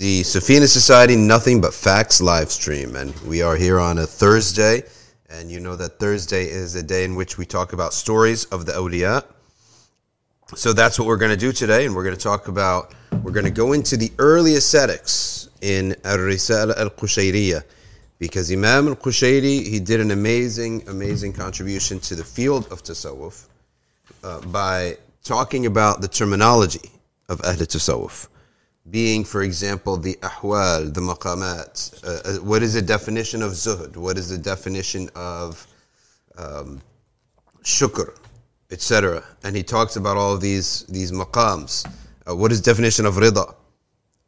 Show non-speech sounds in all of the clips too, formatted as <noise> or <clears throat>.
the Safina Society Nothing But Facts live stream. And we are here on a Thursday. And you know that Thursday is a day in which we talk about stories of the awliya. So that's what we're going to do today. And we're going to talk about, we're going to go into the early ascetics in Al-Risala Al-Qushayriya. Because Imam Al-Qushayri, he did an amazing, amazing contribution to the field of Tasawwuf uh, by talking about the terminology of Ahl Tasawwuf being, for example, the ahwal, the maqamat. Uh, uh, what is the definition of zuhud? What is the definition of um, shukr, etc. And he talks about all these these maqams. Uh, what is definition of rida?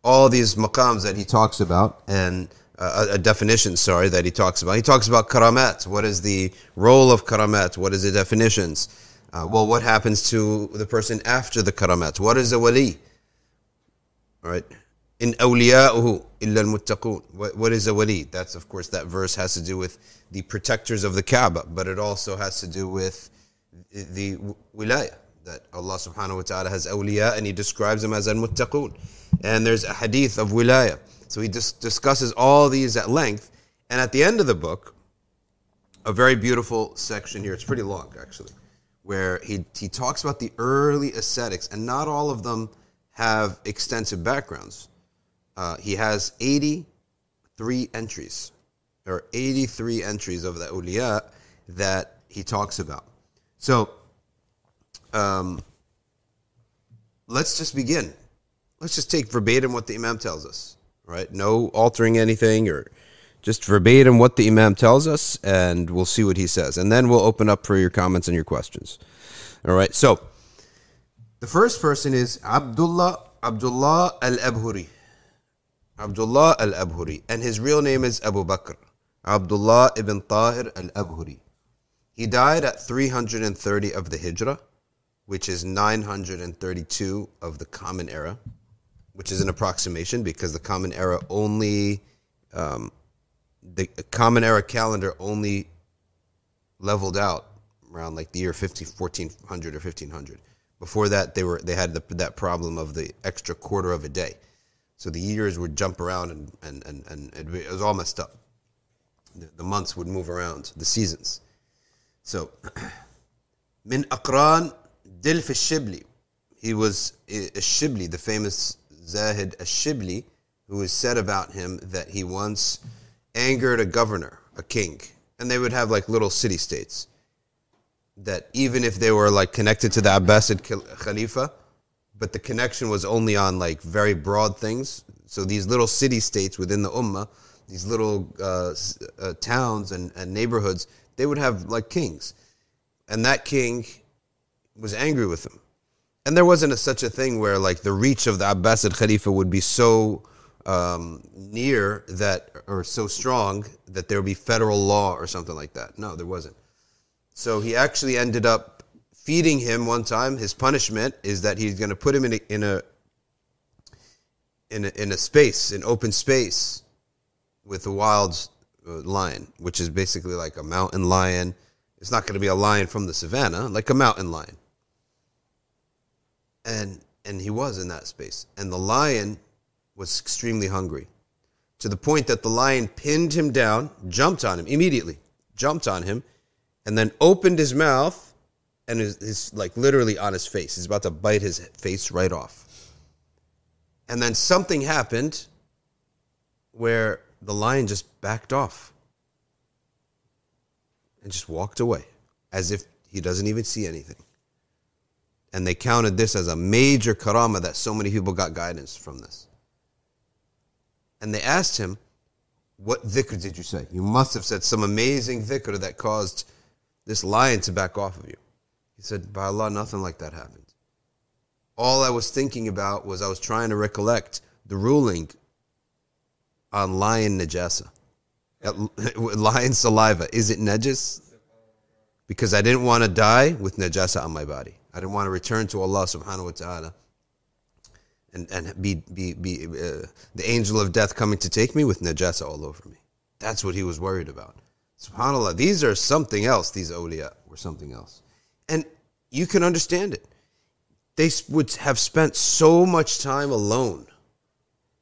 All these maqams that he talks about and uh, a, a definition, sorry, that he talks about. He talks about karamat. What is the role of karamat? What is the definitions? Uh, well, what happens to the person after the karamat? What is the wali? Right? In awliya'uhu illa al-muttaqun. What is a wali? That's, of course, that verse has to do with the protectors of the Kaaba, but it also has to do with the wilaya, that Allah subhanahu wa ta'ala has awliya and He describes them as al-muttaqun. And there's a hadith of wilaya. So he dis- discusses all these at length. And at the end of the book, a very beautiful section here, it's pretty long actually, where he, he talks about the early ascetics, and not all of them have extensive backgrounds. Uh, he has 83 entries, or 83 entries of the awliya that he talks about. So, um, let's just begin. Let's just take verbatim what the Imam tells us, right? No altering anything or just verbatim what the Imam tells us, and we'll see what he says. And then we'll open up for your comments and your questions. All right, so the first person is Abdullah Abdullah al-Abhuri. Abdullah al-Abhuri. And his real name is Abu Bakr. Abdullah ibn Tahir al-Abhuri. He died at 330 of the Hijrah, which is 932 of the Common Era, which is an approximation because the Common Era only, um, the Common Era calendar only leveled out around like the year 50, 1400 or 1500. Before that, they were they had the, that problem of the extra quarter of a day, so the years would jump around and and and, and it was all messed up. The, the months would move around, the seasons. So, <clears throat> min akran Dilf al-Shibli, he was eh, a Shibli, the famous Zahid al-Shibli, who has said about him that he once angered a governor, a king, and they would have like little city states that even if they were like connected to the Abbasid Khalifa, but the connection was only on like very broad things. So these little city states within the Ummah, these little uh, uh, towns and, and neighborhoods, they would have like kings. And that king was angry with them. And there wasn't a, such a thing where like the reach of the Abbasid Khalifa would be so um, near that or so strong that there would be federal law or something like that. No, there wasn't. So he actually ended up feeding him one time. His punishment is that he's going to put him in a, in a in a, in a space, an open space, with a wild uh, lion, which is basically like a mountain lion. It's not going to be a lion from the savannah, like a mountain lion. And and he was in that space, and the lion was extremely hungry, to the point that the lion pinned him down, jumped on him immediately, jumped on him, and then opened his mouth and is, is like literally on his face. He's about to bite his face right off. And then something happened where the lion just backed off and just walked away as if he doesn't even see anything. And they counted this as a major karama that so many people got guidance from this. And they asked him, What dhikr did you say? You must have said some amazing dhikr that caused this lion to back off of you. He said, By Allah, nothing like that happened. All I was thinking about was I was trying to recollect the ruling on lion najasa. <laughs> Lion saliva. Is it najis? Because I didn't want to die with najasa on my body. I didn't want to return to Allah subhanahu wa ta'ala and, and be, be, be uh, the angel of death coming to take me with najasa all over me. That's what he was worried about. SubhanAllah, these are something else, these awliya were something else. And you can understand it. They would have spent so much time alone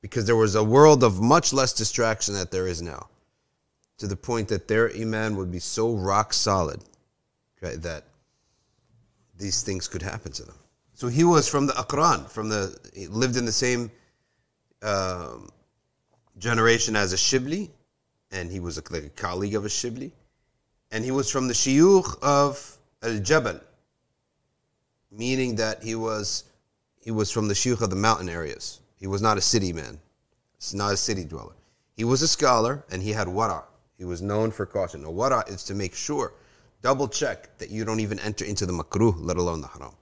because there was a world of much less distraction that there is now, to the point that their iman would be so rock solid okay, that these things could happen to them. So he was from the Aqran, from the he lived in the same um, generation as a Shibli, and he was a, like a colleague of a Shibli, and he was from the Shuyukh of Al Jabal, meaning that he was he was from the Shuyukh of the mountain areas. He was not a city man, it's not a city dweller. He was a scholar, and he had wara. He was known for caution. Now, wara is to make sure, double check that you don't even enter into the makruh, let alone the haram.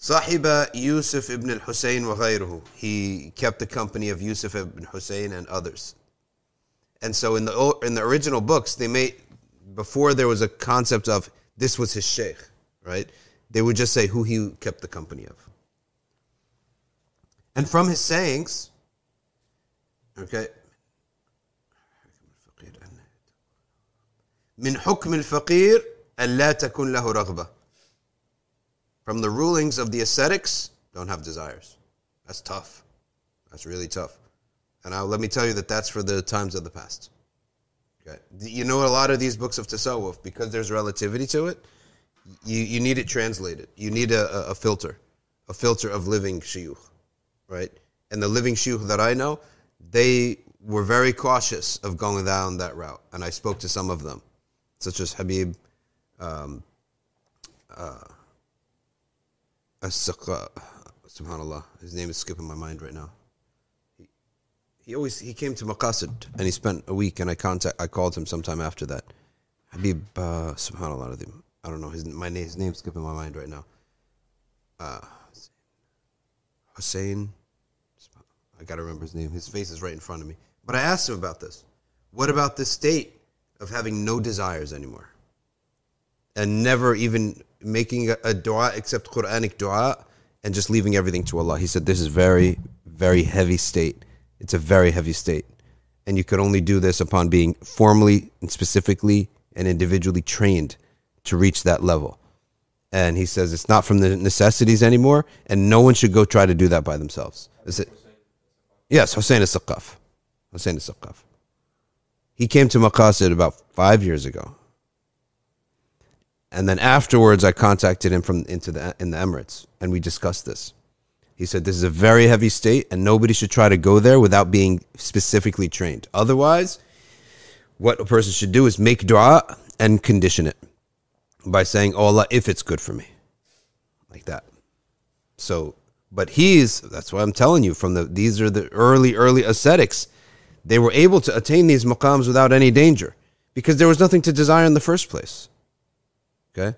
Sahiba Yusuf ibn al Hussein wa ghayruhu. He kept the company of Yusuf ibn Hussein and others. And so in the in the original books, they made before there was a concept of this was his sheikh, right? They would just say who he kept the company of. And from his sayings, okay, من حكم الفقير ألا تكون له رغبة. From the rulings of the ascetics, don't have desires. That's tough. That's really tough. And I, let me tell you that that's for the times of the past. Okay. You know, a lot of these books of tasawwuf, because there's relativity to it, you, you need it translated. You need a, a filter, a filter of living shiyukh right? And the living shuyukh that I know, they were very cautious of going down that route. And I spoke to some of them, such as Habib um, uh, subhanallah, his name is skipping my mind right now. He, always he came to Maqasid and he spent a week, and I contact I called him sometime after that. Habib, uh, subhanallah, I don't know his my name, his name's skipping my mind right now. Uh, Hussein. I got to remember his name. His face is right in front of me. But I asked him about this. What about the state of having no desires anymore? And never even making a, a dua except Quranic dua and just leaving everything to Allah. He said, This is very, very heavy state. It's a very heavy state. And you could only do this upon being formally and specifically and individually trained to reach that level. And he says it's not from the necessities anymore, and no one should go try to do that by themselves. Is it? Yes, Hussein al-Saqaf. Hussein al-Saqaf. He came to Maqasid about five years ago. And then afterwards, I contacted him from into the in the Emirates, and we discussed this. He said this is a very heavy state, and nobody should try to go there without being specifically trained. Otherwise, what a person should do is make dua and condition it by saying, "Oh Allah, if it's good for me," like that. So but he's that's why I'm telling you from the these are the early early ascetics. They were able to attain these maqams without any danger because there was nothing to desire in the first place. Okay?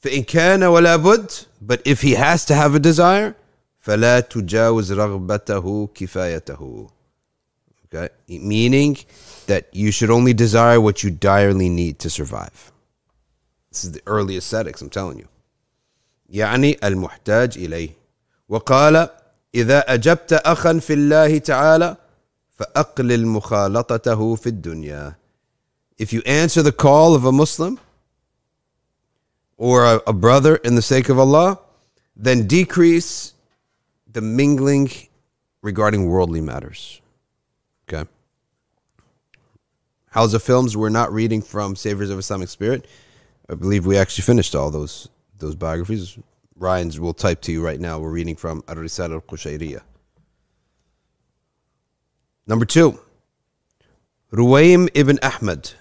فإن كان ولا بد but if he has to have a desire فلا تجاوز رغبته كفايته okay meaning that you should only desire what you direly need to survive this is the early ascetics I'm telling you يعني المحتاج إليه وقال إذا أجبت أخا في الله تعالى فأقلل مخالطته في الدنيا If you answer the call of a Muslim or a, a brother in the sake of Allah, then decrease the mingling regarding worldly matters. Okay. House of Films, we're not reading from Saviors of Islamic Spirit. I believe we actually finished all those those biographies. Ryan's will type to you right now. We're reading from Ar-Risala al-Qushayriya. Number two, Ruwaym ibn Ahmad.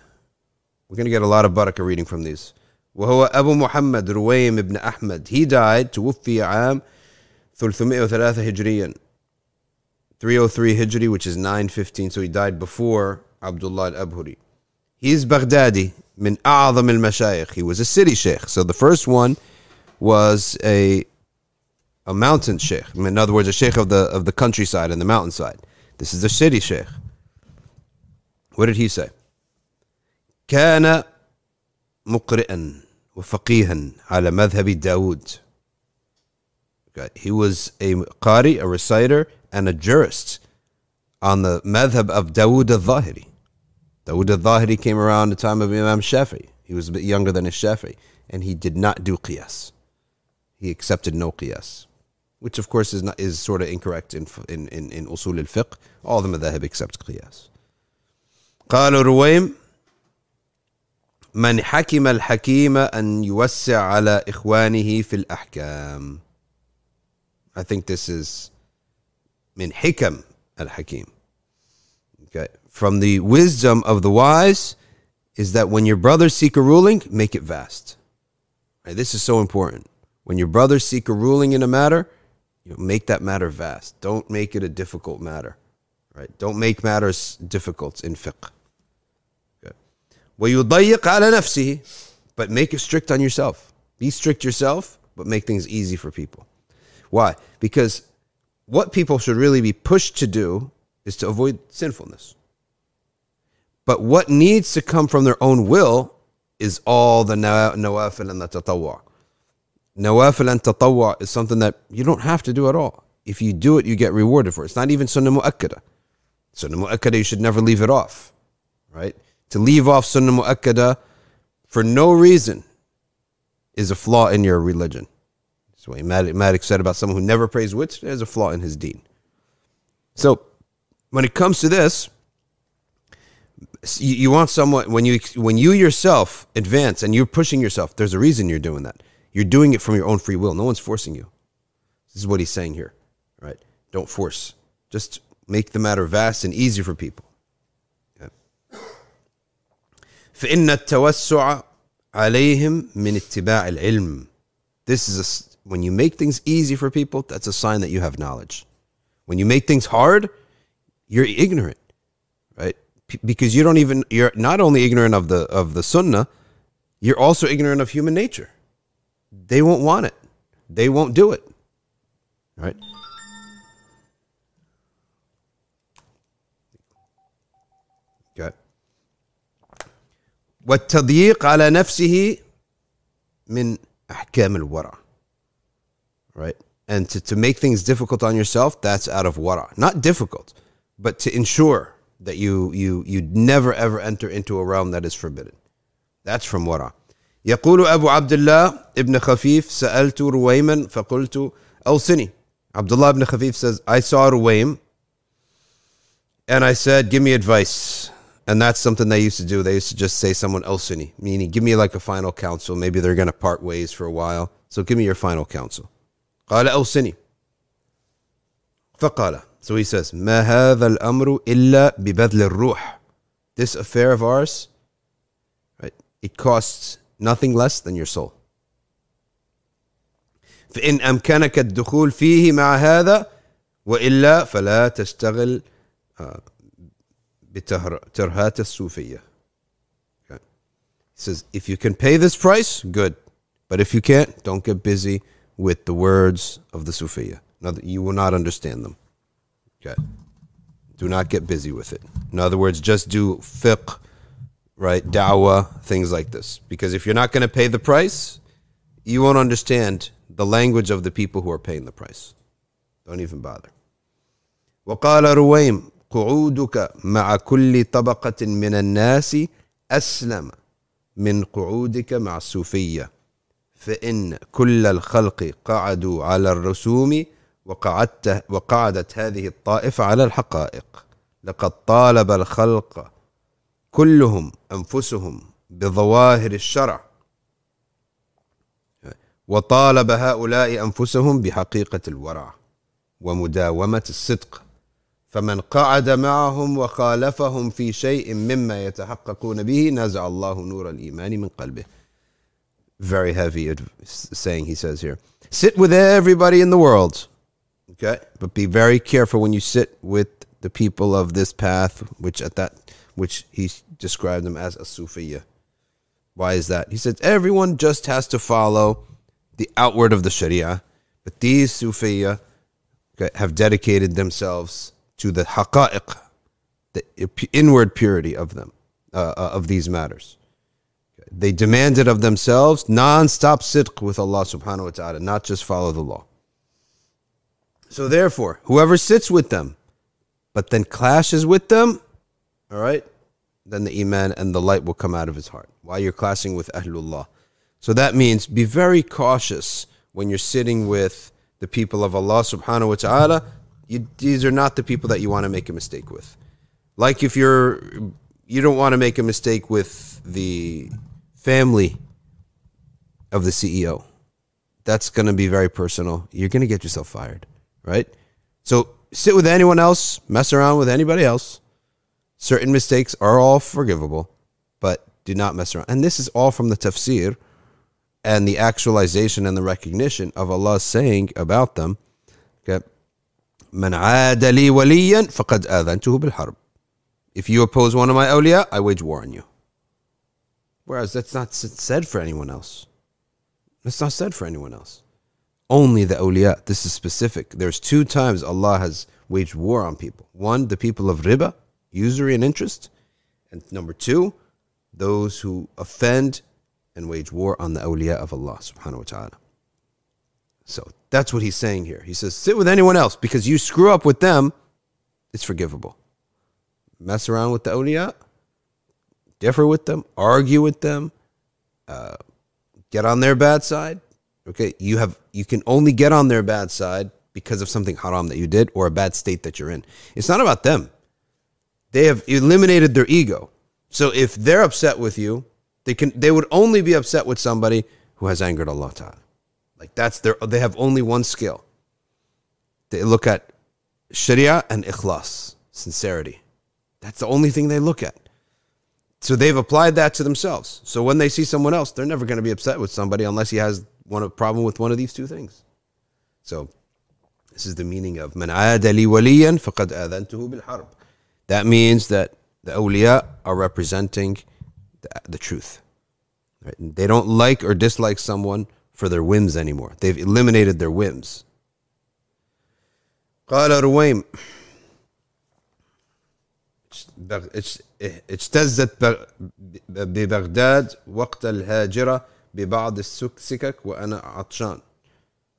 We're going to get a lot of barakah reading from these. وهو أبو محمد رويم ibn Ahmad. He died توفي عام 303 هجريا 303 Hijri, which is 915. So he died before Abdullah al-Abhuri. He's Baghdadi, من أعظم المشايخ. He was a city sheikh. So the first one was a a mountain sheikh. In other words, a sheikh of the of the countryside and the mountainside. This is the city sheikh. What did he say? كان مقرئا وفقيها على مذهب داود. Okay. He was a qari, a reciter, and a jurist on the madhab of Dawood al-Zahiri. Dawood al-Zahiri came around the time of Imam Shafi. He was a bit younger than his Shafi, and he did not do qiyas he accepted no qiyas. which of course is not, is sort of incorrect in in in, in usul al-fiqh all the madhahib except qiyas قال رويم من حكم الحكيم أن يوسع على إخوانه في الأحكام I think this is من حكم الحكيم okay from the wisdom of the wise is that when your brothers seek a ruling make it vast right? this is so important when your brothers seek a ruling in a matter you know, make that matter vast don't make it a difficult matter right don't make matters difficult in fiqh ويضيق على نفسه but make it strict on yourself be strict yourself but make things easy for people why because what people should really be pushed to do is to avoid sinfulness but what needs to come from their own will is all the nawafil and the tatawwa nawafil and tatawwa is something that you don't have to do at all if you do it you get rewarded for it it's not even sunnah mu'akkada sunnah mu'akkada you should never leave it off right To leave off Sunnah Mu'akkada for no reason is a flaw in your religion. That's what Malik said about someone who never prays witr, there's a flaw in his deen. So when it comes to this, you, you want someone when you when you yourself advance and you're pushing yourself, there's a reason you're doing that. You're doing it from your own free will. No one's forcing you. This is what he's saying here. Right? Don't force. Just make the matter vast and easy for people. فإن التوسع عليهم من اتباع العلم. This is a, when you make things easy for people, that's a sign that you have knowledge. When you make things hard, you're ignorant, right? P- because you don't even you're not only ignorant of the of the sunnah, you're also ignorant of human nature. They won't want it. They won't do it. Right? والتضييق على نفسه من أحكام الورع right and to, to make things difficult on yourself that's out of wara not difficult but to ensure that you you you never ever enter into a realm that is forbidden that's from wara يقول أبو عبد الله ابن خفيف سألت رويما فقلت أوصني عبد الله ibn Khafif says I saw Ruwaym and I said give me advice And that's something they used to do. They used to just say someone awsini, meaning give me like a final counsel. Maybe they're going to part ways for a while. So give me your final counsel. قال فقال So he says ما هذا الأمر إلا ببذل الروح This affair of ours right, It costs nothing less than your soul فإن أمكنك الدخول فيه مع هذا وإلا فلا تشتغل بترهات الصوفية. Okay. He says, if you can pay this price, good. But if you can't, don't get busy with the words of the Sufiya. You will not understand them. Okay. Do not get busy with it. In other words, just do fiqh, right? Dawah, things like this. Because if you're not going to pay the price, you won't understand the language of the people who are paying the price. Don't even bother. وقال رويم قعودك مع كل طبقة من الناس أسلم من قعودك مع الصوفية فإن كل الخلق قعدوا على الرسوم وقعدت وقعدت هذه الطائفة على الحقائق. لقد طالب الخلق كلهم أنفسهم بظواهر الشرع وطالب هؤلاء أنفسهم بحقيقة الورع ومداومة الصدق. فمن قعد معهم وخالفهم في شيء مما يتحققون به نزع الله نور الإيمان من قلبه very heavy saying he says here sit with everybody in the world okay but be very careful when you sit with the people of this path which at that which he described them as a sufiya why is that he says everyone just has to follow the outward of the sharia but these sufiya okay, have dedicated themselves to the haqa'iq, the inward purity of them, uh, uh, of these matters. They demanded of themselves non-stop sidq with Allah subhanahu wa ta'ala, not just follow the law. So therefore, whoever sits with them, but then clashes with them, all right, then the iman and the light will come out of his heart. While you're clashing with Ahlullah. So that means be very cautious when you're sitting with the people of Allah subhanahu wa ta'ala, you, these are not the people that you want to make a mistake with. Like if you're, you don't want to make a mistake with the family of the CEO. That's going to be very personal. You're going to get yourself fired, right? So sit with anyone else, mess around with anybody else. Certain mistakes are all forgivable, but do not mess around. And this is all from the tafsir and the actualization and the recognition of Allah saying about them. Okay. من عاد لي وليا فقد آذنته بالحرب. If you oppose one of my awliya, I wage war on you. Whereas that's not said for anyone else. That's not said for anyone else. Only the awliya. This is specific. There's two times Allah has waged war on people. One, the people of riba, usury and interest. And number two, those who offend and wage war on the awliya of Allah subhanahu wa ta'ala. So that's what he's saying here. He says, sit with anyone else because you screw up with them, it's forgivable. Mess around with the awliya, differ with them, argue with them, uh, get on their bad side. Okay, you have you can only get on their bad side because of something haram that you did or a bad state that you're in. It's not about them. They have eliminated their ego. So if they're upset with you, they can they would only be upset with somebody who has angered Allah Ta'ala. Like that's their they have only one skill. They look at Sharia and ikhlas, sincerity. That's the only thing they look at. So they've applied that to themselves. So when they see someone else, they're never going to be upset with somebody unless he has one a problem with one of these two things. So this is the meaning of man li waliyan faqad adantuhu bil harb. That means that the awliya are representing the, the truth. Right? They don't like or dislike someone for their whims anymore. They've eliminated their whims. قال رويم اجتزت ببغداد وقت الهاجرة ببعض السكك وأنا عطشان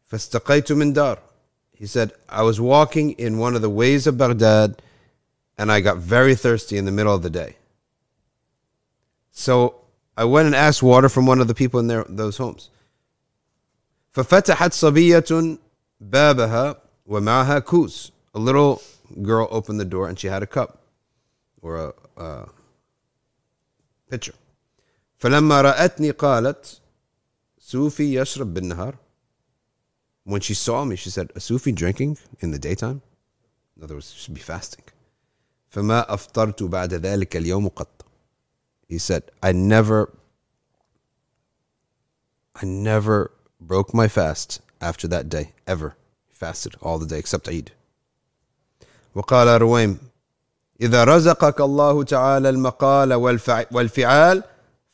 فاستقيت من دار He said, I was walking in one of the ways of Baghdad and I got very thirsty in the middle of the day. So I went and asked water from one of the people in their, those homes. ففتحت صبية بابها ومعها كوز. A little girl opened the door and she had a cup or a, a pitcher. فلما رأتني قالت Sufi يشرب بالنهار When she saw me, she said, a Sufi drinking in the daytime? In other words, she should be fasting. فما أفطرت بعد ذلك اليوم قط. He said, I never, I never broke my fast after that day, ever. Fasted all the day except Eid. وقال رويم إذا رزقك الله تعالى المقال والفعال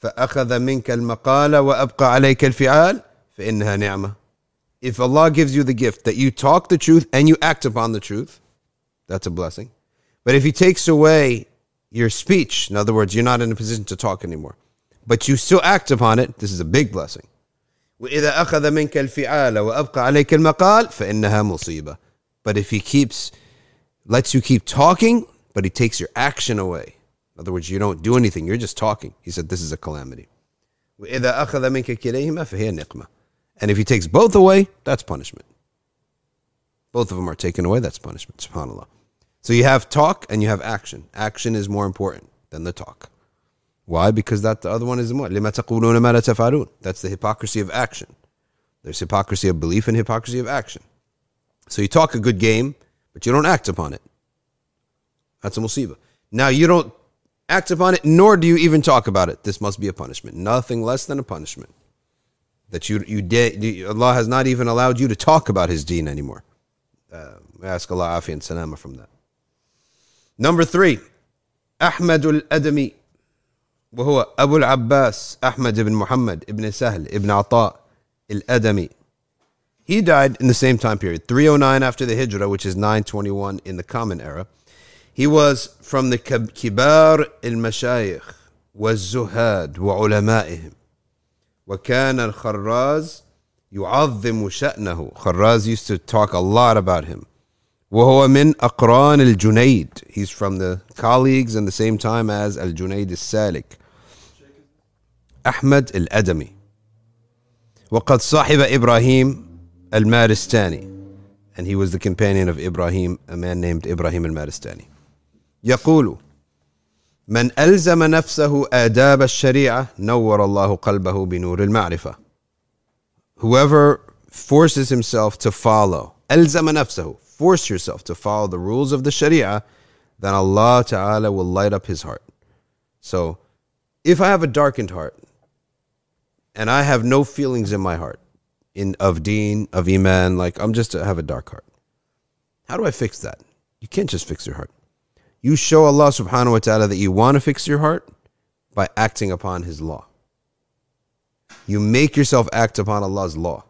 فأخذ منك المقال وأبقى عليك الفعال فإنها نعمة. If Allah gives you the gift that you talk the truth and you act upon the truth, that's a blessing. But if He takes away your speech, in other words, you're not in a position to talk anymore, but you still act upon it, this is a big blessing. وإذا أخذ منك الفعال وأبقى عليك المقال فإنها مصيبة. But if He keeps, lets you keep talking, but He takes your action away, in other words, you don't do anything, you're just talking. He said, This is a calamity. And if he takes both away, that's punishment. Both of them are taken away, that's punishment. SubhanAllah. So you have talk and you have action. Action is more important than the talk. Why? Because that the other one is more. That's the hypocrisy of action. There's hypocrisy of belief and hypocrisy of action. So you talk a good game, but you don't act upon it. That's a musibah. Now you don't act upon it, nor do you even talk about it. This must be a punishment. Nothing less than a punishment. That you you did Allah has not even allowed you to talk about His Deen anymore. Uh, ask Allah afi and salama from that. Number three, Ahmad al-Adami, وهو أبو العباس أحمد بن محمد ibn سهل ibn عطاء al-Adami. He died in the same time period, 309 after the Hijrah, which is 921 in the Common Era. He was from the كبار المشايخ والزهاد وعلمائهم وكان الخراز يعظم شأنه خراز used to talk a lot about him وهو من أقران الجنيد he's from the colleagues and the same time as الجنيد السالك أحمد الأدمي وقد صاحب إبراهيم al-Maristani. And he was the companion of Ibrahim, a man named Ibrahim al-Maristani. يقول من ألزم نفسه آداب الشريعة نور الله قلبه بنور المعرفة. Whoever forces himself to follow ألزم نفسه force yourself to follow the rules of the Sharia then Allah Ta'ala will light up his heart. So if I have a darkened heart and I have no feelings in my heart in of deen, of iman, like I'm just I have a dark heart. How do I fix that? You can't just fix your heart. You show Allah subhanahu wa ta'ala that you want to fix your heart by acting upon His law. You make yourself act upon Allah's law.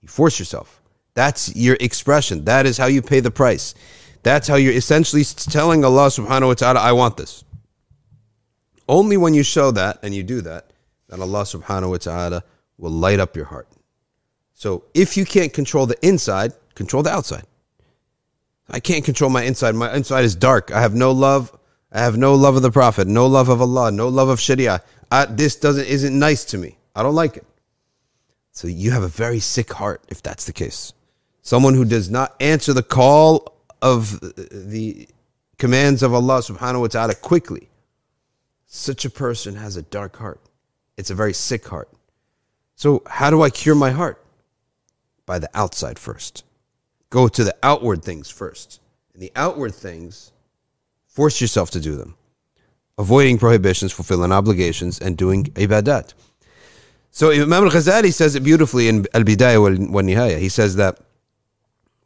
You force yourself. That's your expression. That is how you pay the price. That's how you're essentially telling Allah subhanahu wa ta'ala, I want this. Only when you show that and you do that, that Allah subhanahu wa ta'ala will light up your heart. So if you can't control the inside, control the outside. I can't control my inside. My inside is dark. I have no love. I have no love of the Prophet, no love of Allah, no love of Sharia. I, this doesn't isn't nice to me. I don't like it. So you have a very sick heart if that's the case. Someone who does not answer the call of the commands of Allah subhanahu wa ta'ala quickly. Such a person has a dark heart. It's a very sick heart. So how do I cure my heart? By the outside first go to the outward things first. And the outward things, force yourself to do them. Avoiding prohibitions, fulfilling obligations, and doing ibadat. So Imam al-Ghazali says it beautifully in Al-Bidayah wa Nihaya. He says that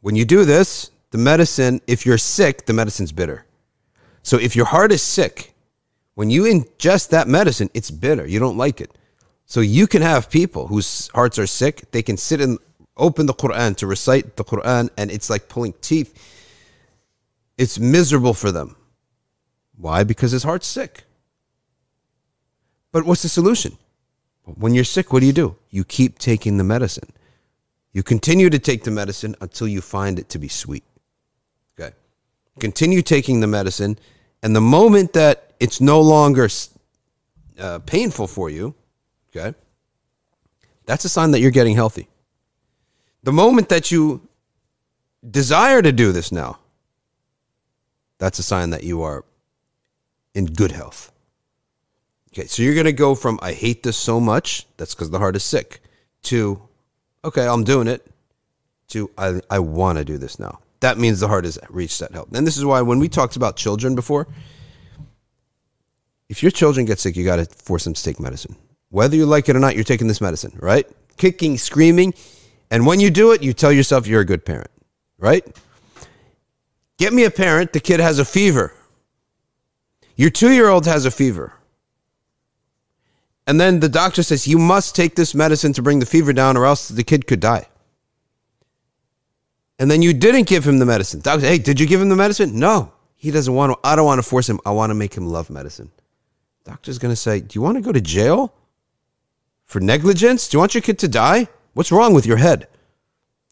when you do this, the medicine, if you're sick, the medicine's bitter. So if your heart is sick, when you ingest that medicine, it's bitter. You don't like it. So you can have people whose hearts are sick, they can sit and open the Quran to recite the Quran, and it's like pulling teeth. It's miserable for them. Why? Because his heart's sick. But what's the solution? When you're sick, what do you do? You keep taking the medicine. You continue to take the medicine until you find it to be sweet. Okay. Continue taking the medicine, and the moment that it's no longer uh, painful for you, okay, that's a sign that you're getting healthy. The moment that you desire to do this now, that's a sign that you are in good health. Okay, so you're going to go from I hate this so much, that's because the heart is sick, to okay, I'm doing it, to I, I want to do this now. That means the heart has reached that health. And this is why when we talked about children before, if your children get sick, you got to force them to take medicine. Whether you like it or not, you're taking this medicine, right? Kicking, screaming, and when you do it, you tell yourself you're a good parent, right? Get me a parent, the kid has a fever. Your two year old has a fever. And then the doctor says, You must take this medicine to bring the fever down, or else the kid could die. And then you didn't give him the medicine. Doctor, hey, did you give him the medicine? No. He doesn't want to. I don't want to force him. I want to make him love medicine. Doctor's going to say, Do you want to go to jail for negligence? Do you want your kid to die? What's wrong with your head?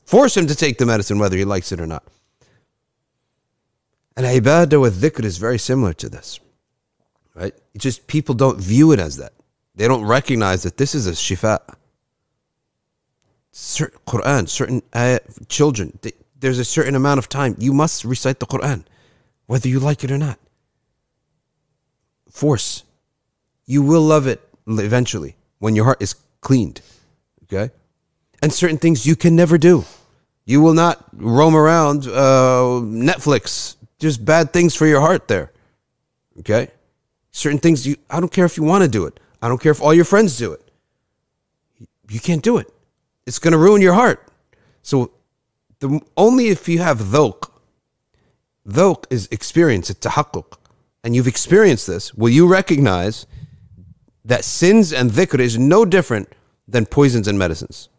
Force him to take the medicine whether he likes it or not. And ibadah with dhikr is very similar to this. Right? It's just people don't view it as that. They don't recognize that this is a shifa. Certain Quran, certain children, they, there's a certain amount of time you must recite the Quran, whether you like it or not. Force. You will love it eventually when your heart is cleaned. Okay? and certain things you can never do. You will not roam around uh, Netflix. There's bad things for your heart there. Okay? Certain things you I don't care if you want to do it. I don't care if all your friends do it. You can't do it. It's going to ruin your heart. So the only if you have dhawq. Dhawq is experience, it's tahaqquq. And you've experienced this, will you recognize that sins and dhikr is no different than poisons and medicines?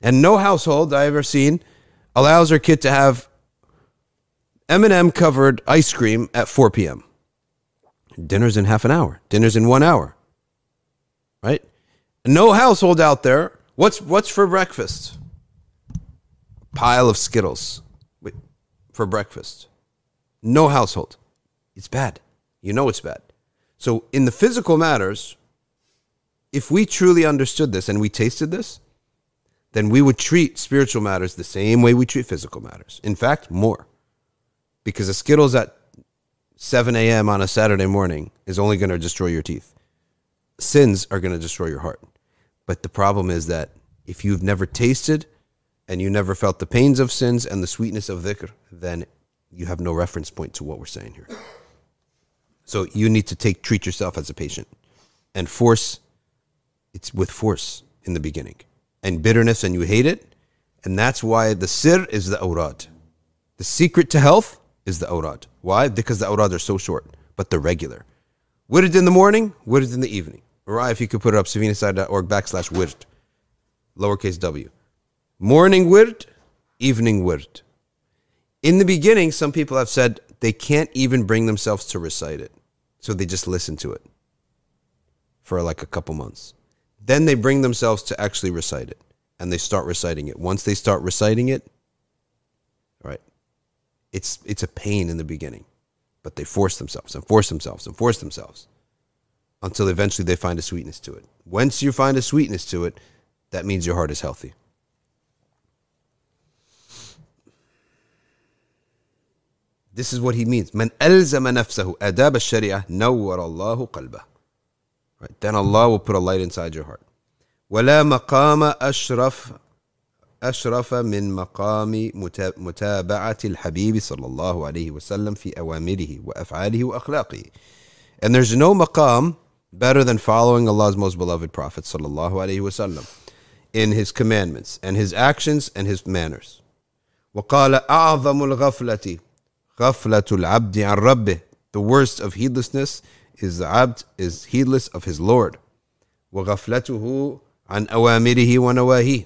And no household I ever seen allows their kid to have M&M covered ice cream at 4 p.m. Dinner's in half an hour. Dinner's in one hour. Right? No household out there. What's what's for breakfast? Pile of Skittles for breakfast. No household. It's bad. You know it's bad. So in the physical matters, if we truly understood this and we tasted this, then we would treat spiritual matters the same way we treat physical matters. In fact, more. Because a Skittles at 7 a.m. on a Saturday morning is only going to destroy your teeth. Sins are going to destroy your heart. But the problem is that if you've never tasted and you never felt the pains of sins and the sweetness of dhikr, then you have no reference point to what we're saying here. So you need to take treat yourself as a patient and force it's with force in the beginning and bitterness and you hate it. And that's why the sir is the awrad. The secret to health is the awrad. Why? Because the awrad are so short, but they're regular. Wird in the morning, wird in the evening. Or if you could put it up, safinasociety.org backslash wird, lowercase w. Morning wird, evening wird. In the beginning, some people have said they can't even bring themselves to recite it. So they just listen to it for like a couple months. Then they bring themselves to actually recite it and they start reciting it. Once they start reciting it, right, it's, it's a pain in the beginning, but they force themselves and force themselves and force themselves until eventually they find a sweetness to it. Once you find a sweetness to it, that means your heart is healthy. This is what he means. من ألزم نفسه أداب الشريعة نور الله قلبه. Right? Then Allah will put a light inside your heart. ولا مقام أشرف أشرف من مقام متابعة الحبيب صلى الله عليه وسلم في أوامره وأفعاله وأخلاقه. And there's no maqam better than following Allah's most beloved Prophet صلى الله عليه وسلم in his commandments and his actions and his manners. وقال أعظم الغفلة غفلة العبد عن ربه. The worst of heedlessness is the abd is heedless of his Lord. وغفلته عن أوامره ونواهيه.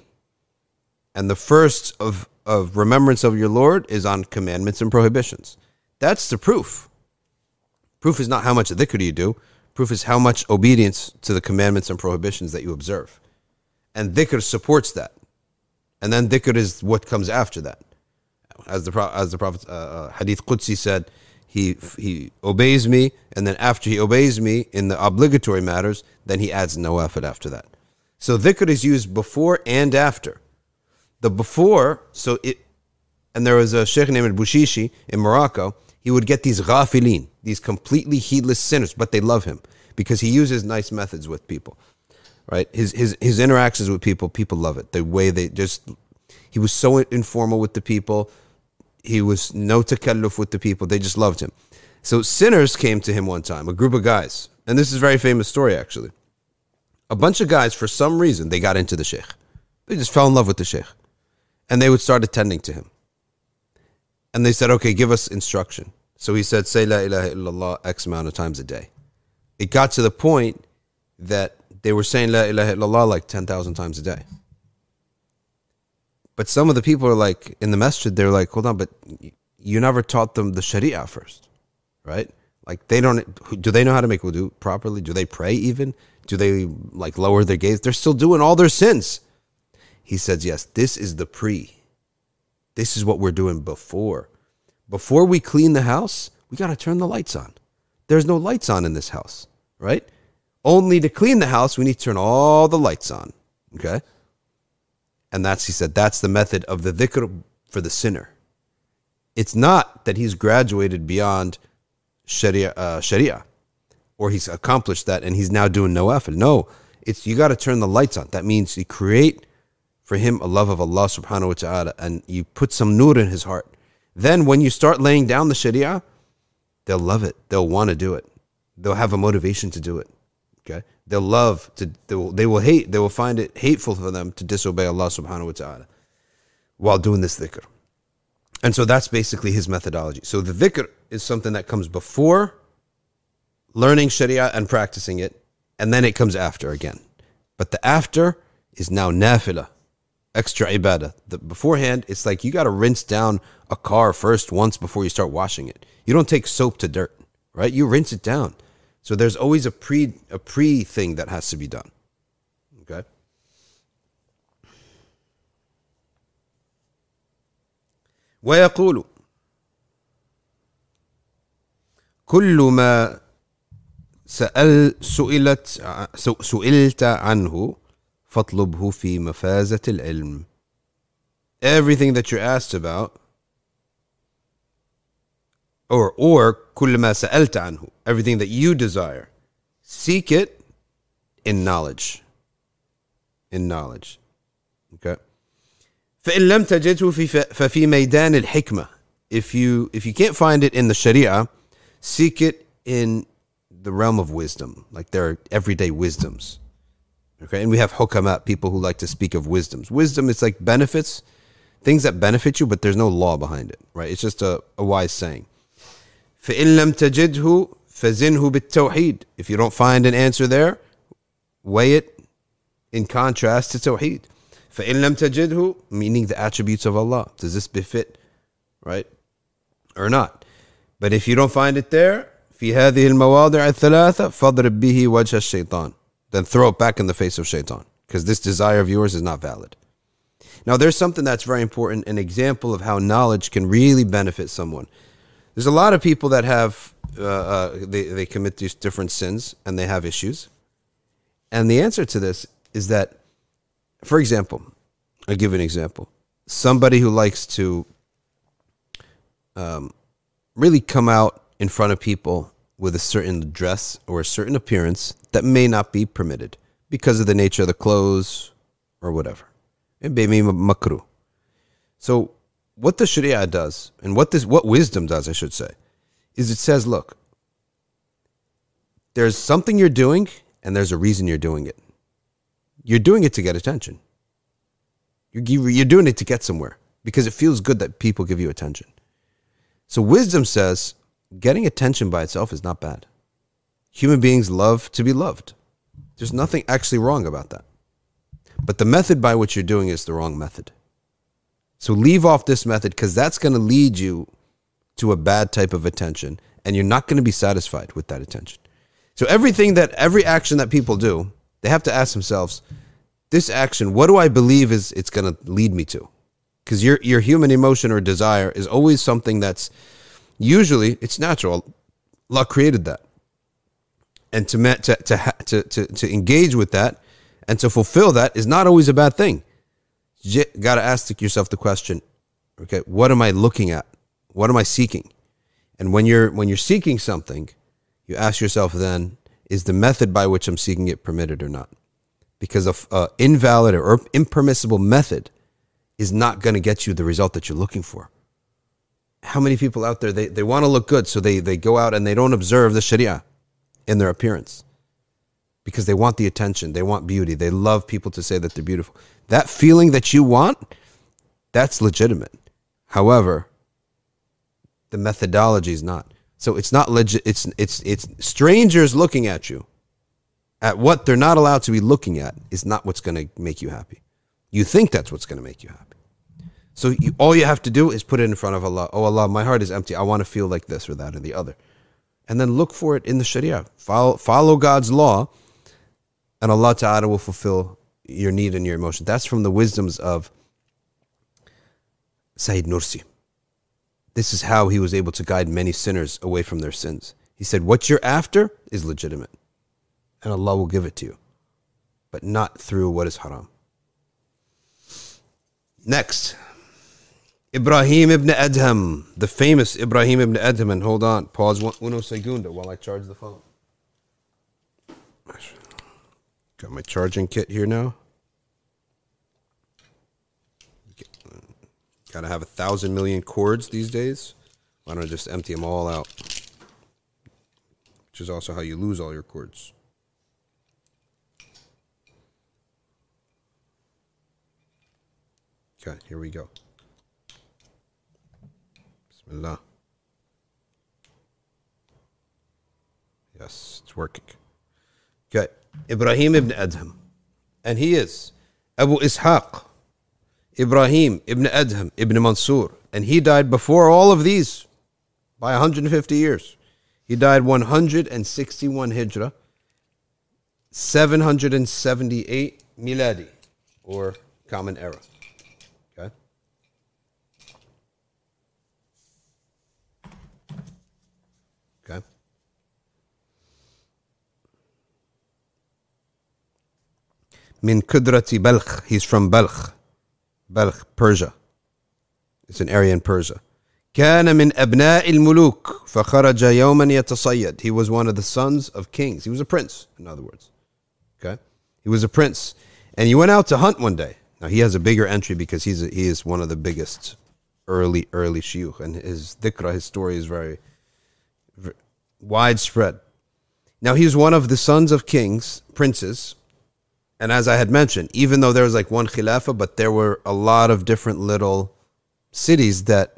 And the first of, of remembrance of your Lord is on commandments and prohibitions. That's the proof. Proof is not how much dhikr you do. Proof is how much obedience to the commandments and prohibitions that you observe. And dhikr supports that. And then dhikr is what comes after that as the as the Prophet uh, uh, Hadith Qudsi said, he he obeys me, and then after he obeys me in the obligatory matters, then he adds nawafil after that. So dhikr is used before and after. The before, so it, and there was a sheikh named Boutchichi in Morocco. He would get these ghafilin, these completely heedless sinners, but they love him because he uses nice methods with people. Right? His his his interactions with people, people love it. The way they just he was so informal with the people he was no takalluf with the people. They just loved him. So sinners came to him one time, a group of guys. And this is a very famous story, actually. A bunch of guys, for some reason, they got into the sheikh. They just fell in love with the sheikh. And they would start attending to him. And they said, okay, give us instruction. So he said, say la ilaha illallah X amount of times a day. It got to the point that they were saying la ilaha illallah like 10,000 times a day. But some of the people are like in the masjid, they're like, hold on, but you never taught them the Sharia first, right? Like they don't. Do they know how to make wudu properly? Do they pray even? Do they like lower their gaze? They're still doing all their sins. He says, yes. This is the pre. This is what we're doing before. Before we clean the house, we got to turn the lights on. There's no lights on in this house, right? Only to clean the house, we need to turn all the lights on. Okay. And that's, he said, that's the method of the dhikr for the sinner. It's not that he's graduated beyond Sharia, uh, Sharia or he's accomplished that and he's now doing nawafil. No, it's you got to turn the lights on. That means you create for him a love of Allah subhanahu wa ta'ala and you put some nur in his heart. Then when you start laying down the Sharia, they'll love it. They'll want to do it. They'll have a motivation to do it. Okay? they'll love to they will, they will hate they will find it hateful for them to disobey Allah subhanahu wa ta'ala while doing this dhikr. And so that's basically his methodology. So the dhikr is something that comes before learning sharia and practicing it and then it comes after again. But the after is now nafila, extra ibadah. The beforehand it's like you got to rinse down a car first once before you start washing it. You don't take soap to dirt, right? You rinse it down. So there's always a pre a pre thing that has to be done. Okay? ويقول كل ما سأل سئلت سئلت عنه فاطلبه في مفازة العلم. Everything that you're asked about, or or كل ما سألت عنه, everything that you desire, seek it in knowledge. In knowledge. Okay. فإن لم تجده في ففي ميدان الحكمة. If you if you can't find it in the Sharia, seek it in the realm of wisdom. Like there are everyday wisdoms. Okay, and we have hukamat, people who like to speak of wisdoms. Wisdom is like benefits, things that benefit you, but there's no law behind it, right? It's just a, a wise saying. فإن لم تجده فزنه بالتوحيد. If you don't find an answer there, weigh it in contrast to tawheed. فإن لم تجده, meaning the attributes of Allah. Does this befit, right? Or not? But if you don't find it there, في هذه المواضع الثلاثة فاضرب به وجه الشيطان. then throw it back in the face of shaitan. Because this desire of yours is not valid. Now, there's something that's very important, an example of how knowledge can really benefit someone. There's a lot of people that have, uh, uh, they, they commit these different sins and they have issues. And the answer to this is that, for example, I'll give an example. Somebody who likes to um, really come out in front of people with a certain dress or a certain appearance that may not be permitted because of the nature of the clothes or whatever. It may be makruh. So what the Sharia does, and what this what wisdom does, I should say, is it says, look, there's something you're doing, and there's a reason you're doing it. You're doing it to get attention. You're, you're doing it to get somewhere because it feels good that people give you attention. So wisdom says getting attention by itself is not bad. Human beings love to be loved. There's nothing actually wrong about that. But the method by which you're doing is the wrong method. So leave off this method because that's going to lead you to a bad type of attention and you're not going to be satisfied with that attention. So everything that every action that people do, they have to ask themselves, this action, what do I believe is it's going to lead me to? Because your your human emotion or desire is always something that's usually it's natural. Allah created that, and to to to to to, to engage with that and to fulfill that is not always a bad thing. You got to ask yourself the question: Okay, what am I looking at? What am I seeking? And when you're when you're seeking something, you ask yourself then: Is the method by which I'm seeking it permitted or not? Because uh, invalid or impermissible method is not going to get you the result that you're looking for. How many people out there they, they want to look good, so they, they go out and they don't observe the Sharia in their appearance because they want the attention, they want beauty, they love people to say that they're beautiful. That feeling that you want, that's legitimate. However, the methodology is not. So it's not legit. It's it's it's strangers looking at you, at what they're not allowed to be looking at is not what's going to make you happy. You think that's what's going to make you happy. So you, all you have to do is put it in front of Allah. Oh Allah, my heart is empty. I want to feel like this or that or the other. And then look for it in the Sharia. Follow, follow God's law, and Allah Ta'ala will fulfill your need and your emotion. That's from the wisdoms of Sayyid Nursi. This is how he was able to guide many sinners away from their sins. He said, What you're after is legitimate, and Allah will give it to you, but not through what is haram. Next, Ibrahim ibn Adham, the famous Ibrahim ibn Adham. And hold on, pause one, uno segundo while I charge the phone. Got my charging kit here now. Gotta have a thousand million cords these days. Why don't I just empty them all out? Which is also how you lose all your cords. Okay, here we go. Bismillah. Yes, it's working. Okay, Ibrahim ibn Adham. And he is Abu Ishaq, Ibrahim ibn Adham ibn Mansur. And he died before all of these by 150 years. He died 161 Hijrah, 778 Miladi, or Common Era. Min Kudrati Balkh. He's from Balkh. Balkh, Persia. It's an area in Persia. كان من أبناء الملوك فخرج يوما يتصيد. He was one of the sons of kings. He was a prince, in other words. Okay? He was a prince. And he went out to hunt one day. Now, he has a bigger entry because he's a, he is one of the biggest early, early shuyukh. And his dhikra, his story is very, very widespread. Now, he's one of the sons of kings, princes, And as I had mentioned, even though there was like one khilafah, but there were a lot of different little cities that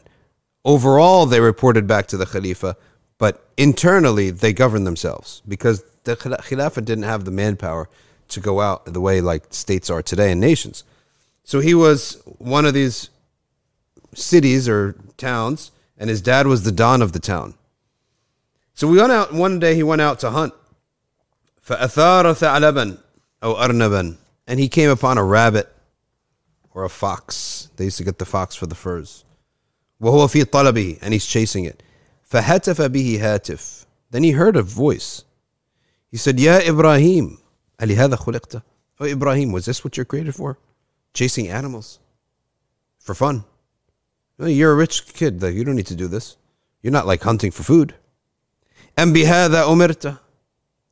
overall they reported back to the Khalifa, but internally they governed themselves because the Khilafah didn't have the manpower to go out the way like states are today and nations. So he was one of these cities or towns, and his dad was the don of the town. So we went out one day. He went out to hunt. فأثار ثعلبا أو أرنبا and he came upon a rabbit or a fox. They used to get the fox for the furs. وهو في طلبه and he's chasing it. فهتف به هاتف. Then he heard a voice. He said, يا إبراهيم ألهذا خلقت? Oh Ibrahim, was this what you're created for? Chasing animals? For fun? No, you're a rich kid. You don't need to do this. You're not like hunting for food. أم بهذا أمرت?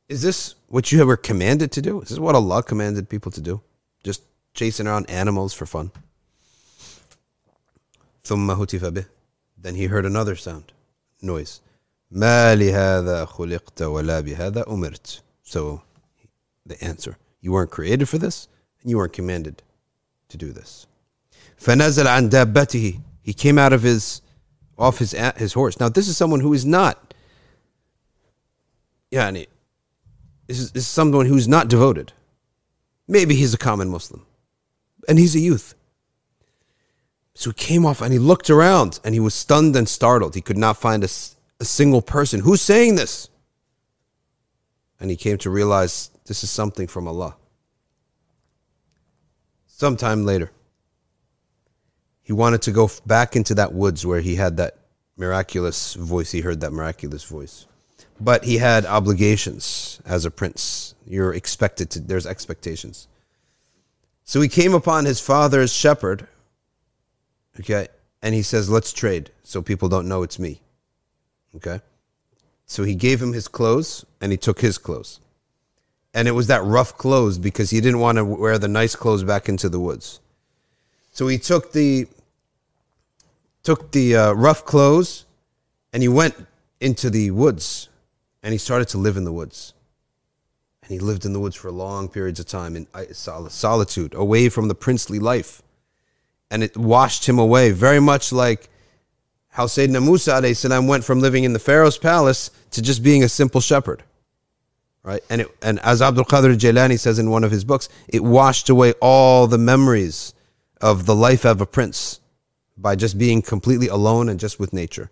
Is this what you were commanded to do? Is this what Allah commanded people to do? Just chasing around animals for fun? ثم هتف به Then he heard another sound, noise. ما لهذا خلقت ولا بهذا أمرت. So the answer, you weren't created for this and you weren't commanded to do this. فنزل عن دابته. He came out of his off his his horse. Now this is someone who is not يعني this is, is someone who's not devoted. Maybe he's a common Muslim. And he's a youth. So he came off and he looked around and he was stunned and startled. He could not find a, a single person. Who's saying this? And he came to realize this is something from Allah. Sometime later, he wanted to go back into that woods where he had that miraculous voice. He heard that miraculous voice. But he had obligations as a prince. You're expected to, there's expectations. So he came upon his father's shepherd Okay. And he says, let's trade so people don't know it's me. Okay. So he gave him his clothes and he took his clothes. And it was that rough clothes because he didn't want to wear the nice clothes back into the woods. So he took the took the uh, rough clothes and he went into the woods and he started to live in the woods. And he lived in the woods for long periods of time in solitude, away from the princely life and it washed him away, very much like how Sayyidina Musa salam went from living in the Pharaoh's palace to just being a simple shepherd. Right? And, it, and as Abdul Qadir Jailani says in one of his books, it washed away all the memories of the life of a prince by just being completely alone and just with nature.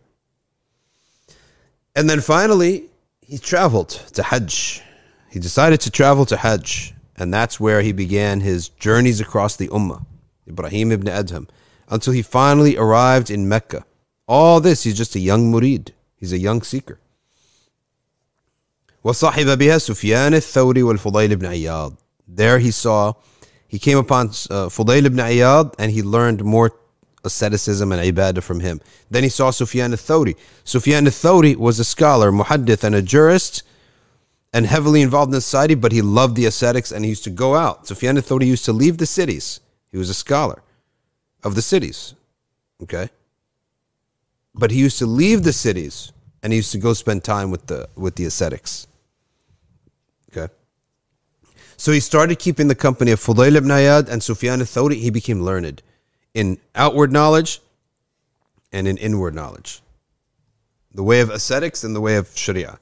And then finally, he traveled to Hajj. He decided to travel to Hajj, and that's where he began his journeys across the Ummah. Ibrahim ibn Adham, until he finally arrived in Mecca. All this, he's just a young murid. He's a young seeker. وصاحب بها سفيان الثوري والفضيل ibn Iyad. There he saw, he came upon uh, Fudayl ibn Iyad and he learned more asceticism and ibadah from him. Then he saw Sufyan al-Thawri. Sufyan al-Thawri was a scholar, muhaddith and a jurist and heavily involved in society, but he loved the ascetics and he used to go out. Sufyan al-Thawri used to leave the cities he was a scholar of the cities. Okay? But he used to leave the cities and he used to go spend time with the with the ascetics. Okay? So he started keeping the company of Fudayl ibn Iyad and Sufyan al-Thawri. He became learned in outward knowledge and in inward knowledge. The way of ascetics and the way of Sharia.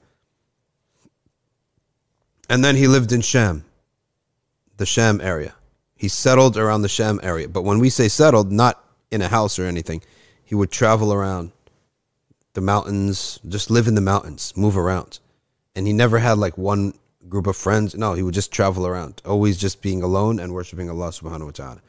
And then he lived in Sham, the Sham area. He settled around the Sham area. But when we say settled, not in a house or anything, he would travel around the mountains, just live in the mountains, move around. And he never had like one group of friends. No, he would just travel around, always just being alone and worshiping Allah subhanahu wa ta'ala.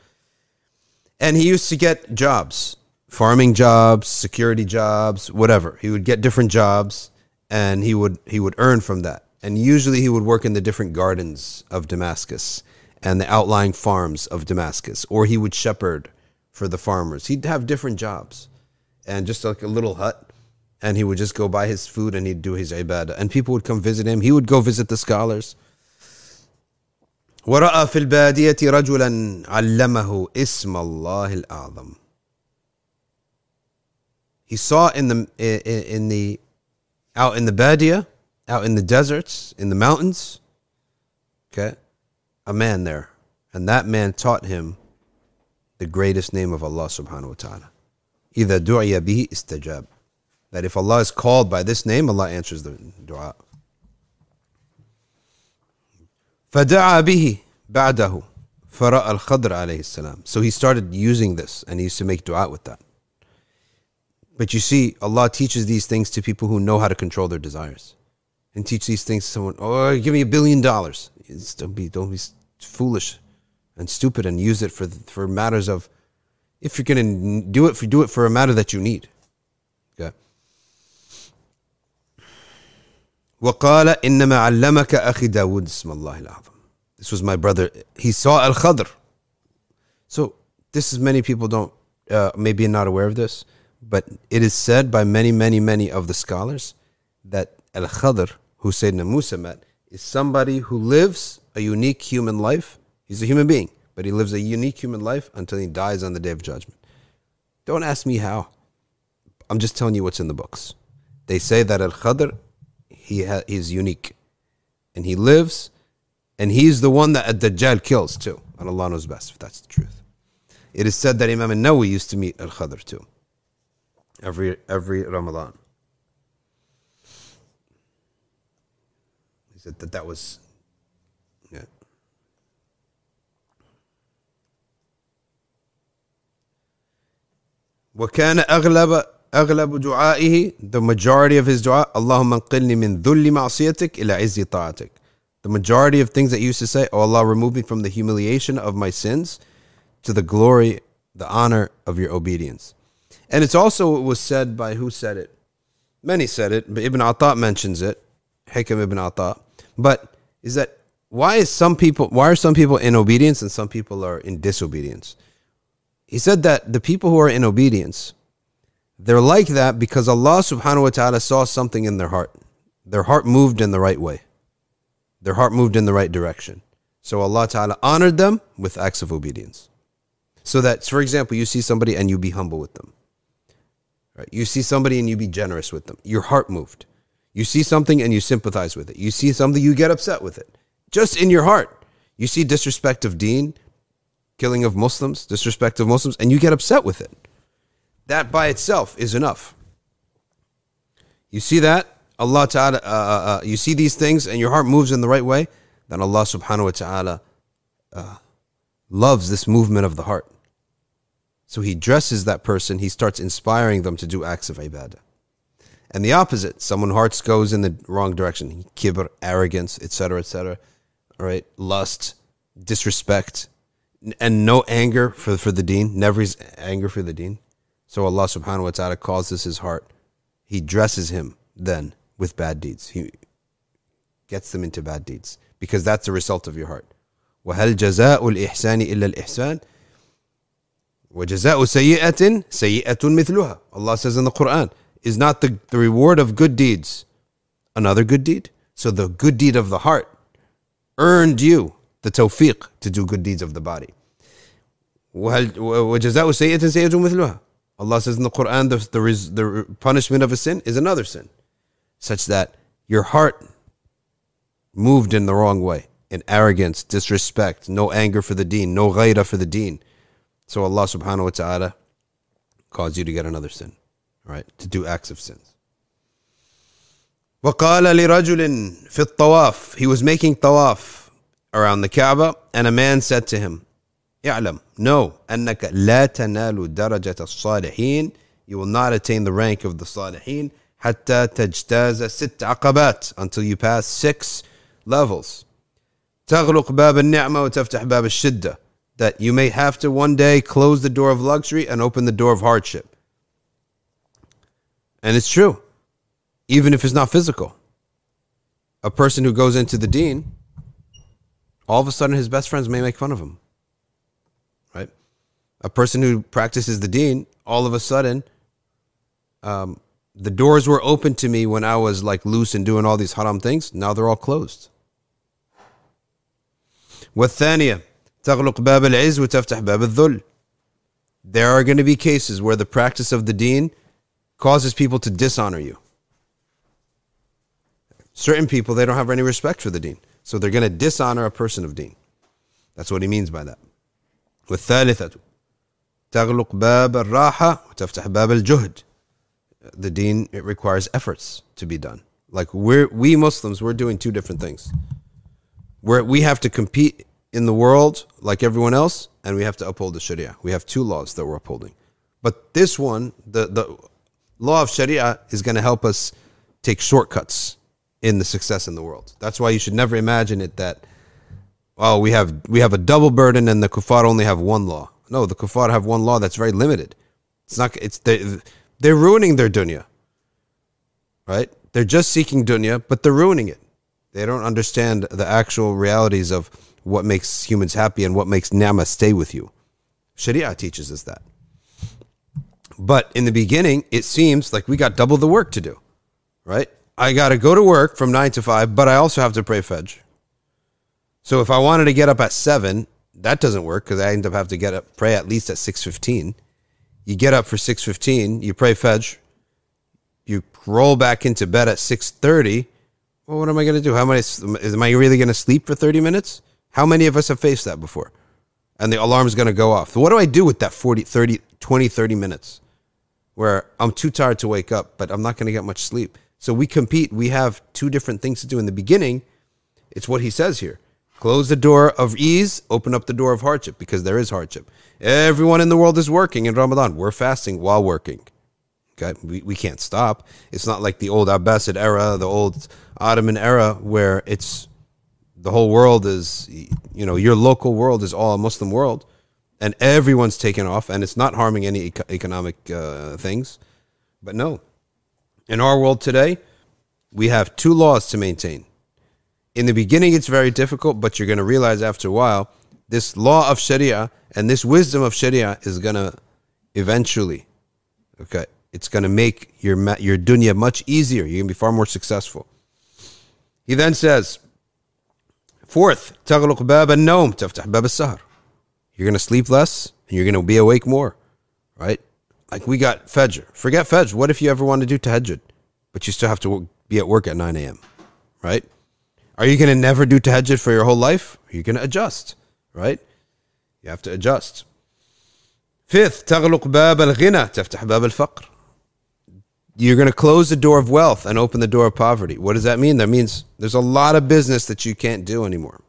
And he used to get jobs, farming jobs, security jobs, whatever. He would get different jobs and he would he would earn from that. And usually he would work in the different gardens of Damascus and the outlying farms of Damascus, or he would shepherd for the farmers. He'd have different jobs and just like a little hut. And he would just go buy his food and he'd do his ibadah. And people would come visit him. He would go visit the scholars. ورأى في البادية رجلا علمه اسم الله الأعظم. He saw in the in the out in the badia, out in the deserts, in the mountains, okay, a man there, and that man taught him the greatest name of Allah subhanahu wa ta'ala. إذا دعي به استجاب. That if Allah is called by this name, Allah answers the dua. فدعا به بعده فرأى الخضر عليه السلام. So he started using this and he used to make dua with that. But you see, Allah teaches these things to people who know how to control their desires. And teach these things to someone, oh, give me a billion dollars. Don't be, don't be foolish and stupid and use it for, for matters of, if you're going to do it, for, do it for a matter that you need. Okay. وقال إنما علمك أخي داود اسم الله الأعظم this was my brother. He saw Al Khadr. So this is many people don't uh, maybe not aware of this, but it is said by many, many, many of the scholars that Al Khadr, who Sayyidina Musa met, is somebody who lives a unique human life. He's a human being, but he lives a unique human life until he dies on the day of judgment. Don't ask me how. I'm just telling you what's in the books. They say that Al Khadr, he ha- he's unique, and he lives, and he's the one that Ad-Dajjal kills too. And Allah knows best if that's the truth. It is said that Imam An-Nawawi used to meet Al-Khadr too. Every every Ramadan. He said that that was yeah. وكان أغلب أغلب دعائه the majority of his dua اللهم انقلني من ذل معصيتك إلى عز طاعتك the majority of things that you used to say, Oh Allah, remove me from the humiliation of my sins to the glory, the honor of your obedience. And it's also it was said by who said it? Many said it, but Ibn Atta mentions it, Hikam Ibn Atta. But is that why is some people why are some people in obedience and some people are in disobedience? He said that the people who are in obedience, they're like that because Allah subhanahu wa ta'ala saw something in their heart. Their heart moved in the right way. Their heart moved in the right direction. So Allah Ta'ala honored them with acts of obedience. So that, for example, you see somebody and you be humble with them. Right? You see somebody and you be generous with them. Your heart moved. You see something and you sympathize with it. You see something, you get upset with it. Just in your heart. You see disrespect of deen, killing of Muslims, disrespect of Muslims, and you get upset with it. That by itself is enough. You see that? Allah Ta'ala, uh, uh, uh, you see these things and your heart moves in the right way, then Allah Subhanahu wa Ta'ala uh, loves this movement of the heart. So He dresses that person, He starts inspiring them to do acts of ibadah. And the opposite, someone's heart goes in the wrong direction, kibr, arrogance, etc., etc., all right, Lust, disrespect, and no anger for, for the deen, never is anger for the deen. So Allah subhanahu wa ta'ala calls this his heart. He dresses him then with bad deeds. He gets them into bad deeds because that's the result of your heart. وهل جزاء الإحسان إلا الإحسان وجزاء سيئة سيئة مثلها Allah says in the Quran is not the, the reward of good deeds another good deed so the good deed of the heart earned you the tawfiq to do good deeds of the body وهل وجزاء سيئة سيئة مثلها Allah says in the Quran the, the, the punishment of a sin is another sin such that your heart moved in the wrong way in arrogance, disrespect, no anger for the deen, no ghaira for the deen. So Allah subhanahu wa ta'ala caused you to get another sin, right? To do acts of sins. وقال لرجل في الطواف He was making tawaf around the Kaaba and a man said to him, اعلم. No. أنك لا تنال درجة الصالحين. You will not attain the rank of the صالحين حتى تجتاز ست عقبات until you pass six levels. تغلق باب النعمة وتفتح باب الشدة. That you may have to one day close the door of luxury and open the door of hardship. And it's true. Even if it's not physical. A person who goes into the deen all of a sudden his best friends may make fun of him Right? A person who practices the deen, all of a sudden, um, the doors were open to me when I was like loose and doing all these haram things. Now they're all closed. والثانية تغلق باب العز وتفتح باب الذل. There are going to be cases where the practice of the deen causes people to dishonor you. Certain people, they don't have any respect for the deen. So they're going to dishonor a person of deen. That's what he means by that. والثالثة تغلق باب الراحة وتفتح باب الجهد. The deen, it requires efforts to be done. Like we're, we Muslims, we're doing two different things. We're, we have to compete in the world like everyone else, and we have to uphold the Sharia. We have two laws that we're upholding. But this one, the, the law of Sharia, is going to help us take shortcuts in the success in the world. That's why you should never imagine it that oh we have we have a double burden and the kuffar only have one law. No, the kuffar have one law that's very limited. It's not it's they they're ruining their dunya. Right? They're just seeking dunya, but they're ruining it. They don't understand the actual realities of what makes humans happy and what makes nama stay with you. Sharia teaches us that. But in the beginning, it seems like we got double the work to do, right? I got to go to work from 9 to 5, but I also have to pray Fajr. So if I wanted to get up at 7, that doesn't work because I end up having to get up, pray at least at 6.15. You get up for 6.15, you pray Fajr, you roll back into bed at 6.30. Well, what am I going to do? How many, am I really going to sleep for 30 minutes? How many of us have faced that before? And the alarm is going to go off. So what do I do with that 40, 30, 20, 30 minutes where I'm too tired to wake up, but I'm not going to get much sleep? So we compete. We have two different things to do. In the beginning, it's what he says here close the door of ease, open up the door of hardship because there is hardship. Everyone in the world is working in Ramadan. We're fasting while working. Okay, we, we can't stop. It's not like the old Abbasid era, the old Ottoman era, where it's the whole world is, you know, your local world is all a Muslim world, and everyone's taken off, and it's not harming any economic uh, things. But no, in our world today, we have two laws to maintain In the beginning, it's very difficult, but you're going to realize after a while, this law of Sharia and this wisdom of Sharia is going to eventually, okay, it's going to make your your dunya much easier. You're going to be far more successful. He then says, fourth, تغلق باب النوم تفتح باب السهر. You're going to sleep less and you're going to be awake more, right? Like we got Fajr. Forget Fajr. What if you ever want to do Tahajjud, but you still have to be at work at 9 a.m., right? Are you going to never do Tahajjud for your whole life? Are you going to adjust, right? You have to adjust. Fifth, تغلق باب الغنى تفتح باب الفقر. You're going to close the door of wealth and open the door of poverty. What does that mean? That means there's a lot of business that you can't do anymore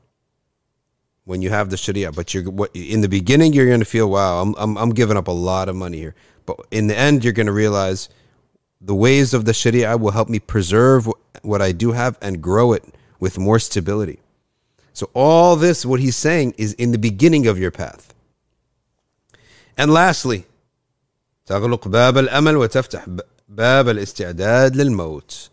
when you have the Sharia. But you're in the beginning, you're going to feel, wow, I'm, I'm, I'm giving up a lot of money here. But in the end, you're going to realize the ways of the Sharia will help me preserve what I do have and grow it with more stability. So, all this, what he's saying, is in the beginning of your path. And lastly, تغلق باب الأمل وتفتح باب الاستعداد للموت.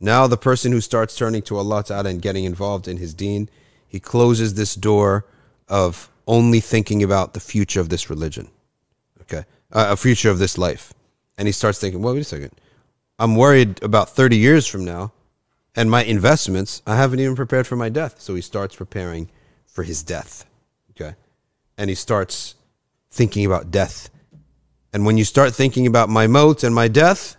Now, the person who starts turning to Allah Ta'ala and getting involved in his deen, he closes this door of only thinking about the future of this religion. Okay uh, a future of this life. And he starts thinking, well, wait a second. I'm worried about 30 years from now and my investments. I haven't even prepared for my death. So he starts preparing for his death. Okay. And he starts thinking about death. And when you start thinking about my moat and my death,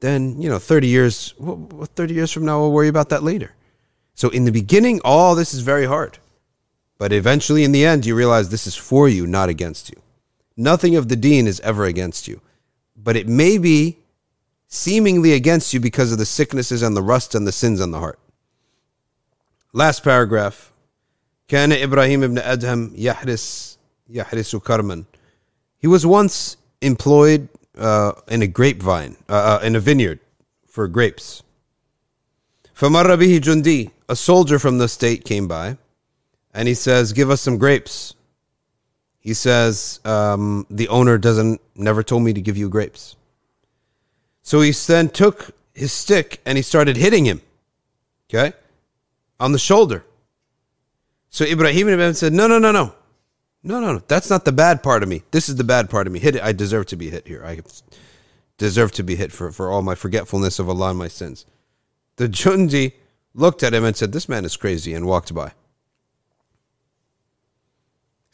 then, you know, 30 years, well, 30 years from now, we'll worry about that later. So in the beginning, all this is very hard. But eventually, in the end, you realize this is for you, not against you. Nothing of the deen is ever against you, but it may be seemingly against you because of the sicknesses and the rust and the sins on the heart. Last paragraph. كان إبراهيم ibn أدهم يحرس يحرس كرما. He was once employed uh, in a grapevine, uh, uh, in a vineyard for grapes. فمر به جندي. A soldier from the state came by, and he says, "Give us some grapes." He says, um, the owner doesn't never told me to give you grapes. So he then took his stick and he started hitting him, okay, on the shoulder. So Ibrahim ibn said, No, no, no, no. No, no, no. That's not the bad part of me. This is the bad part of me. Hit it. I deserve to be hit here. I deserve to be hit for, for all my forgetfulness of Allah and my sins. The Jundi looked at him and said, This man is crazy, and walked by.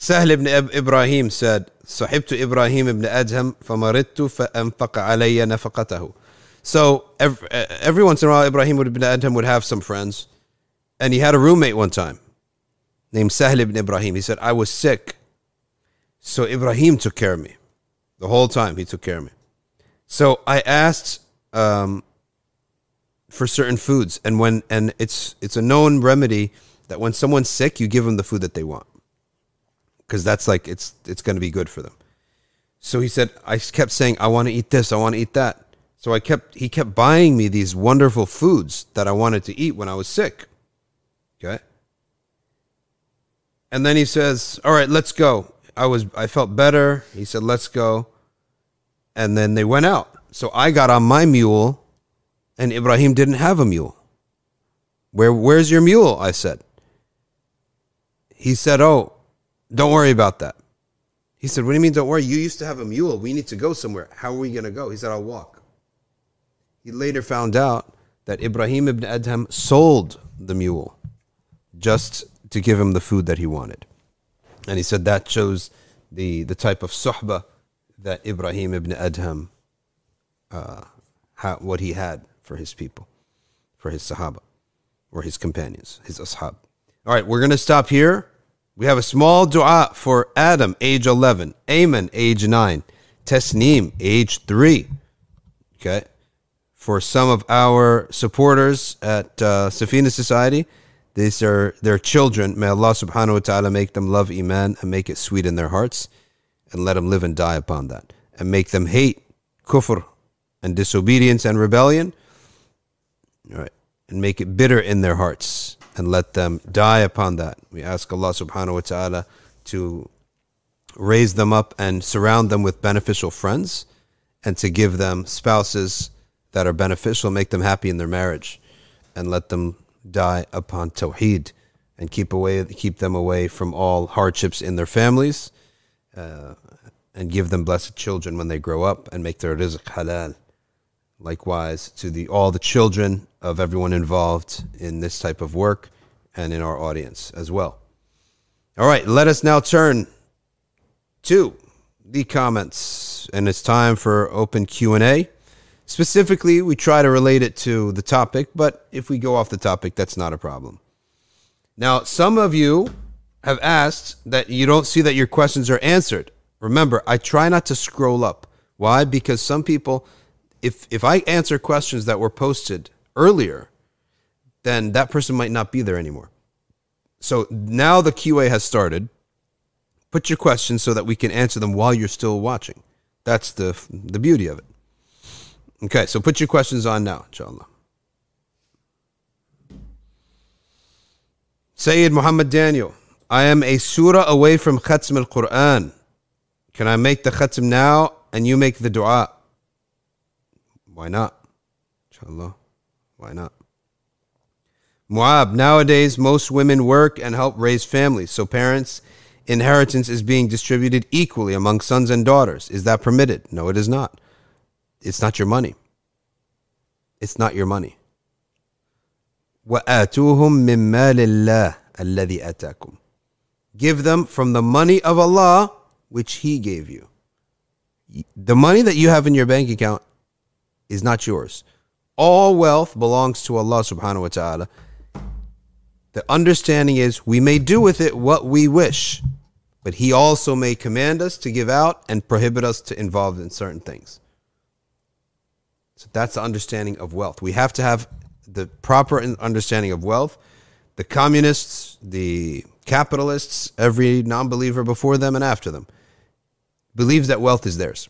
Sahl ibn Ibrahim said, صحبت إبراهيم ibn أدهم فمرضت فأنفق علي نفقته. So every, every once in a while, Ibrahim ibn Adham would have some friends, and he had a roommate one time named Sahl ibn Ibrahim. He said, I was sick. So Ibrahim took care of me. The whole time he took care of me. So I asked um, for certain foods, and when and it's it's a known remedy that when someone's sick, you give them the food that they want because that's like it's it's going to be good for them. So he said, I kept saying, I want to eat this, I want to eat that. So I kept he kept buying me these wonderful foods that I wanted to eat when I was sick. Okay. And then he says, "All right, let's go." I was I felt better. He said, "Let's go." And then they went out. So I got on my mule and Ibrahim didn't have a mule. Where where's your mule? I said. He said, "Oh, don't worry about that. He said, What do you mean, don't worry? You used to have a mule. We need to go somewhere. How are we going to go? He said, I'll walk. He later found out that Ibrahim ibn Adham sold the mule just to give him the food that he wanted. And he said that shows the, the type of suhbah that Ibrahim ibn Adham, uh, what he had for his people, for his sahaba, or his companions, his ashab. All right, we're going to stop here. We have a small dua for Adam, age 11, Ayman, age 9, Tasneem, age 3. Okay. For some of our supporters at uh, Safina Society, these are their children. May Allah subhanahu wa ta'ala make them love Iman and make it sweet in their hearts and let them live and die upon that. And make them hate kufr and disobedience and rebellion. All right. And make it bitter in their hearts and let them die upon that. We ask Allah subhanahu wa ta'ala to raise them up and surround them with beneficial friends and to give them spouses that are beneficial, make them happy in their marriage and let them die upon tawheed and keep away keep them away from all hardships in their families uh, and give them blessed children when they grow up and make their rizq halal likewise to the all the children of everyone involved in this type of work and in our audience as well. All right, let us now turn to the comments and it's time for open Q&A. Specifically, we try to relate it to the topic, but if we go off the topic, that's not a problem. Now, some of you have asked that you don't see that your questions are answered. Remember, I try not to scroll up. Why? Because some people if if I answer questions that were posted earlier, then that person might not be there anymore. So now the QA has started. Put your questions so that we can answer them while you're still watching. That's the the beauty of it. Okay, so put your questions on now, inshallah. Sayyid Muhammad Daniel, I am a surah away from Khatm al Quran. Can I make the Khatm now and you make the dua? Why not? Inshallah. Why not? Muab, nowadays most women work and help raise families, so parents' inheritance is being distributed equally among sons and daughters. Is that permitted? No, it is not. It's not your money. It's not your money. وَآتُوهُم مِّن مَّالِ اللَّهِ الَّذِي أَتَاكُمْ Give them from the money of Allah which He gave you. The money that you have in your bank account is not yours. All wealth belongs to Allah subhanahu wa ta'ala. The understanding is we may do with it what we wish, but He also may command us to give out and prohibit us to involve in certain things. So that's the understanding of wealth. We have to have the proper understanding of wealth. The communists, the capitalists, every non believer before them and after them believes that wealth is theirs.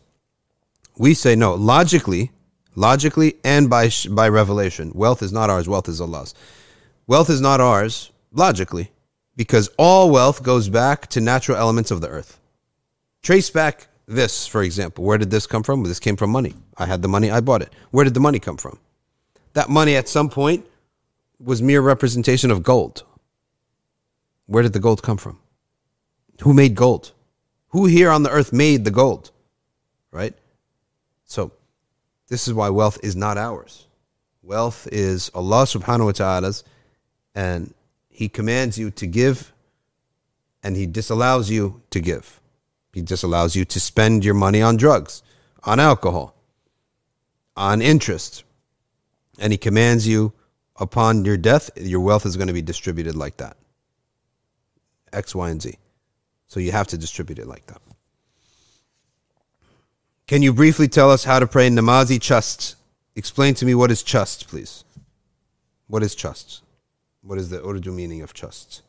We say no. Logically, logically and by by revelation. Wealth is not ours. Wealth is Allah's. Wealth is not ours logically because all wealth goes back to natural elements of the earth. Trace back this, for example. Where did this come from? This came from money. I had the money, I bought it. Where did the money come from? That money at some point was mere representation of gold. where did the gold come from? Who made gold? Who here on the earth made the gold? Right? So, this is why wealth is not ours. Wealth is Allah subhanahu wa ta'ala's, and He commands you to give, and He disallows you to give. He disallows you to spend your money on drugs, on alcohol, on interest. And He commands you upon your death, your wealth is going to be distributed like that X, Y, and Z. So you have to distribute it like that. Can you briefly tell us how to pray namazi chust? Explain to me what is chust, please. What is chust? What is the Urdu meaning of chust?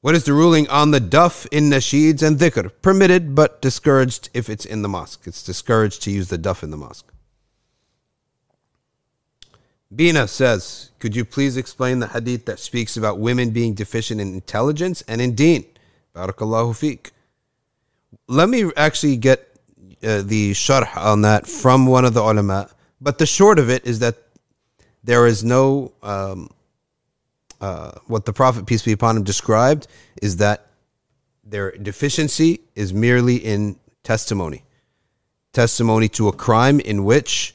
What is the ruling on the duff in nasheeds and dhikr? Permitted but discouraged if it's in the mosque. It's discouraged to use the duff in the mosque. Bina says, Could you please explain the hadith that speaks about women being deficient in intelligence and in deen? Barakallahu fik. Let me actually get uh, the sharh on that from one of the ulama. But the short of it is that there is no, um, uh, what the Prophet, peace be upon him, described is that their deficiency is merely in testimony. Testimony to a crime in which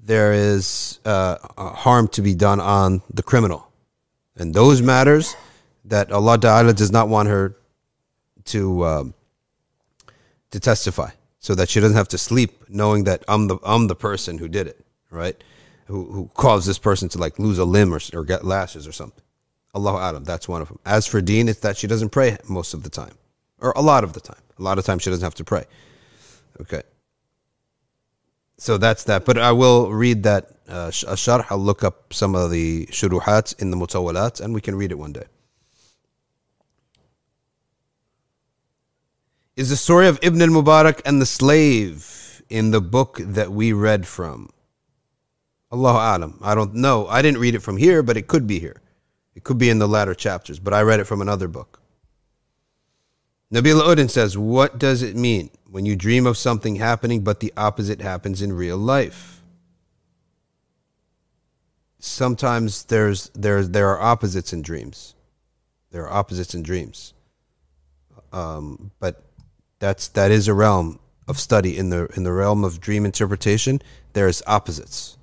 there is uh, harm to be done on the criminal. And those matters that Allah Ta'ala does not want her to um, to testify, so that she doesn't have to sleep knowing that I'm the I'm the person who did it, right? Who who caused this person to like lose a limb or or get lashes or something. Allahu Alam, that's one of them. As for Deen, it's that she doesn't pray most of the time, or a lot of the time. A lot of times she doesn't have to pray. Okay. So that's that. But I will read that uh, sharh. I'll look up some of the shuruhat in the mutawalat and we can read it one day. Is the story of Ibn al Mubarak and the slave in the book that we read from? Allahu Alam. I don't know. I didn't read it from here, but it could be here. It could be in the latter chapters, but I read it from another book. Nabil Udin says, What does it mean when you dream of something happening but the opposite happens in real life? Sometimes there's, there's, there are opposites in dreams. There are opposites in dreams. Um, but that's, that is a realm of study. In the, in the realm of dream interpretation, there's opposites.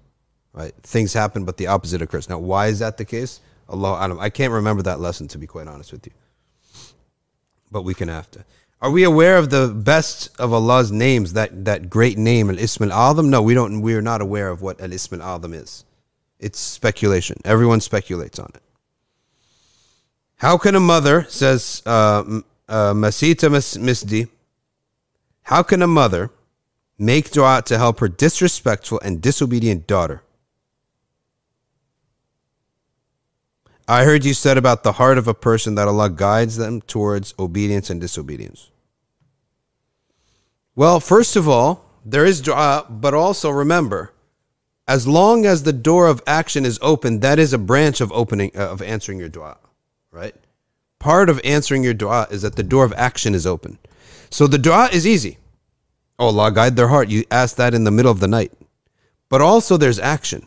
Right? Things happen, but the opposite occurs. Now, why is that the case? Allah I can't remember that lesson, to be quite honest with you but we can after. Are we aware of the best of Allah's names, that, that great name, Al Ism Al Azam? No, we don't we are not aware of what Al Ism Al Azam is. It's speculation. Everyone speculates on it. How can a mother, says uh, uh, Masita Misdi, how can a mother make dua to help her disrespectful and disobedient daughter? I heard you said about the heart of a person that Allah guides them towards obedience and disobedience. Well, first of all, there is dua, but also remember, as long as the door of action is open, that is a branch of opening uh, of answering your dua, right? Part of answering your dua is that the door of action is open. So the dua is easy. Oh, Allah guide their heart. You ask that in the middle of the night. But also there's action.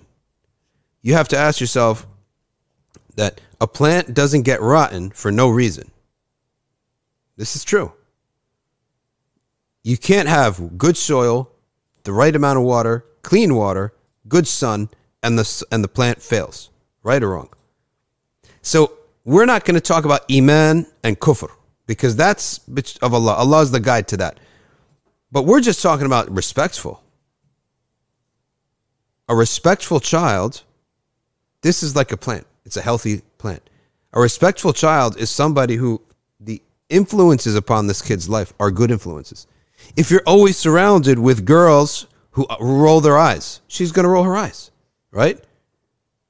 You have to ask yourself, that a plant doesn't get rotten for no reason. This is true. You can't have good soil, the right amount of water, clean water, good sun, and the, and the plant fails. Right or wrong? So we're not going to talk about Iman and Kufr because that's of Allah. Allah is the guide to that. But we're just talking about respectful. A respectful child, this is like a plant. It's a healthy plant. A respectful child is somebody who the influences upon this kid's life are good influences. If you're always surrounded with girls who roll their eyes, she's going to roll her eyes, right?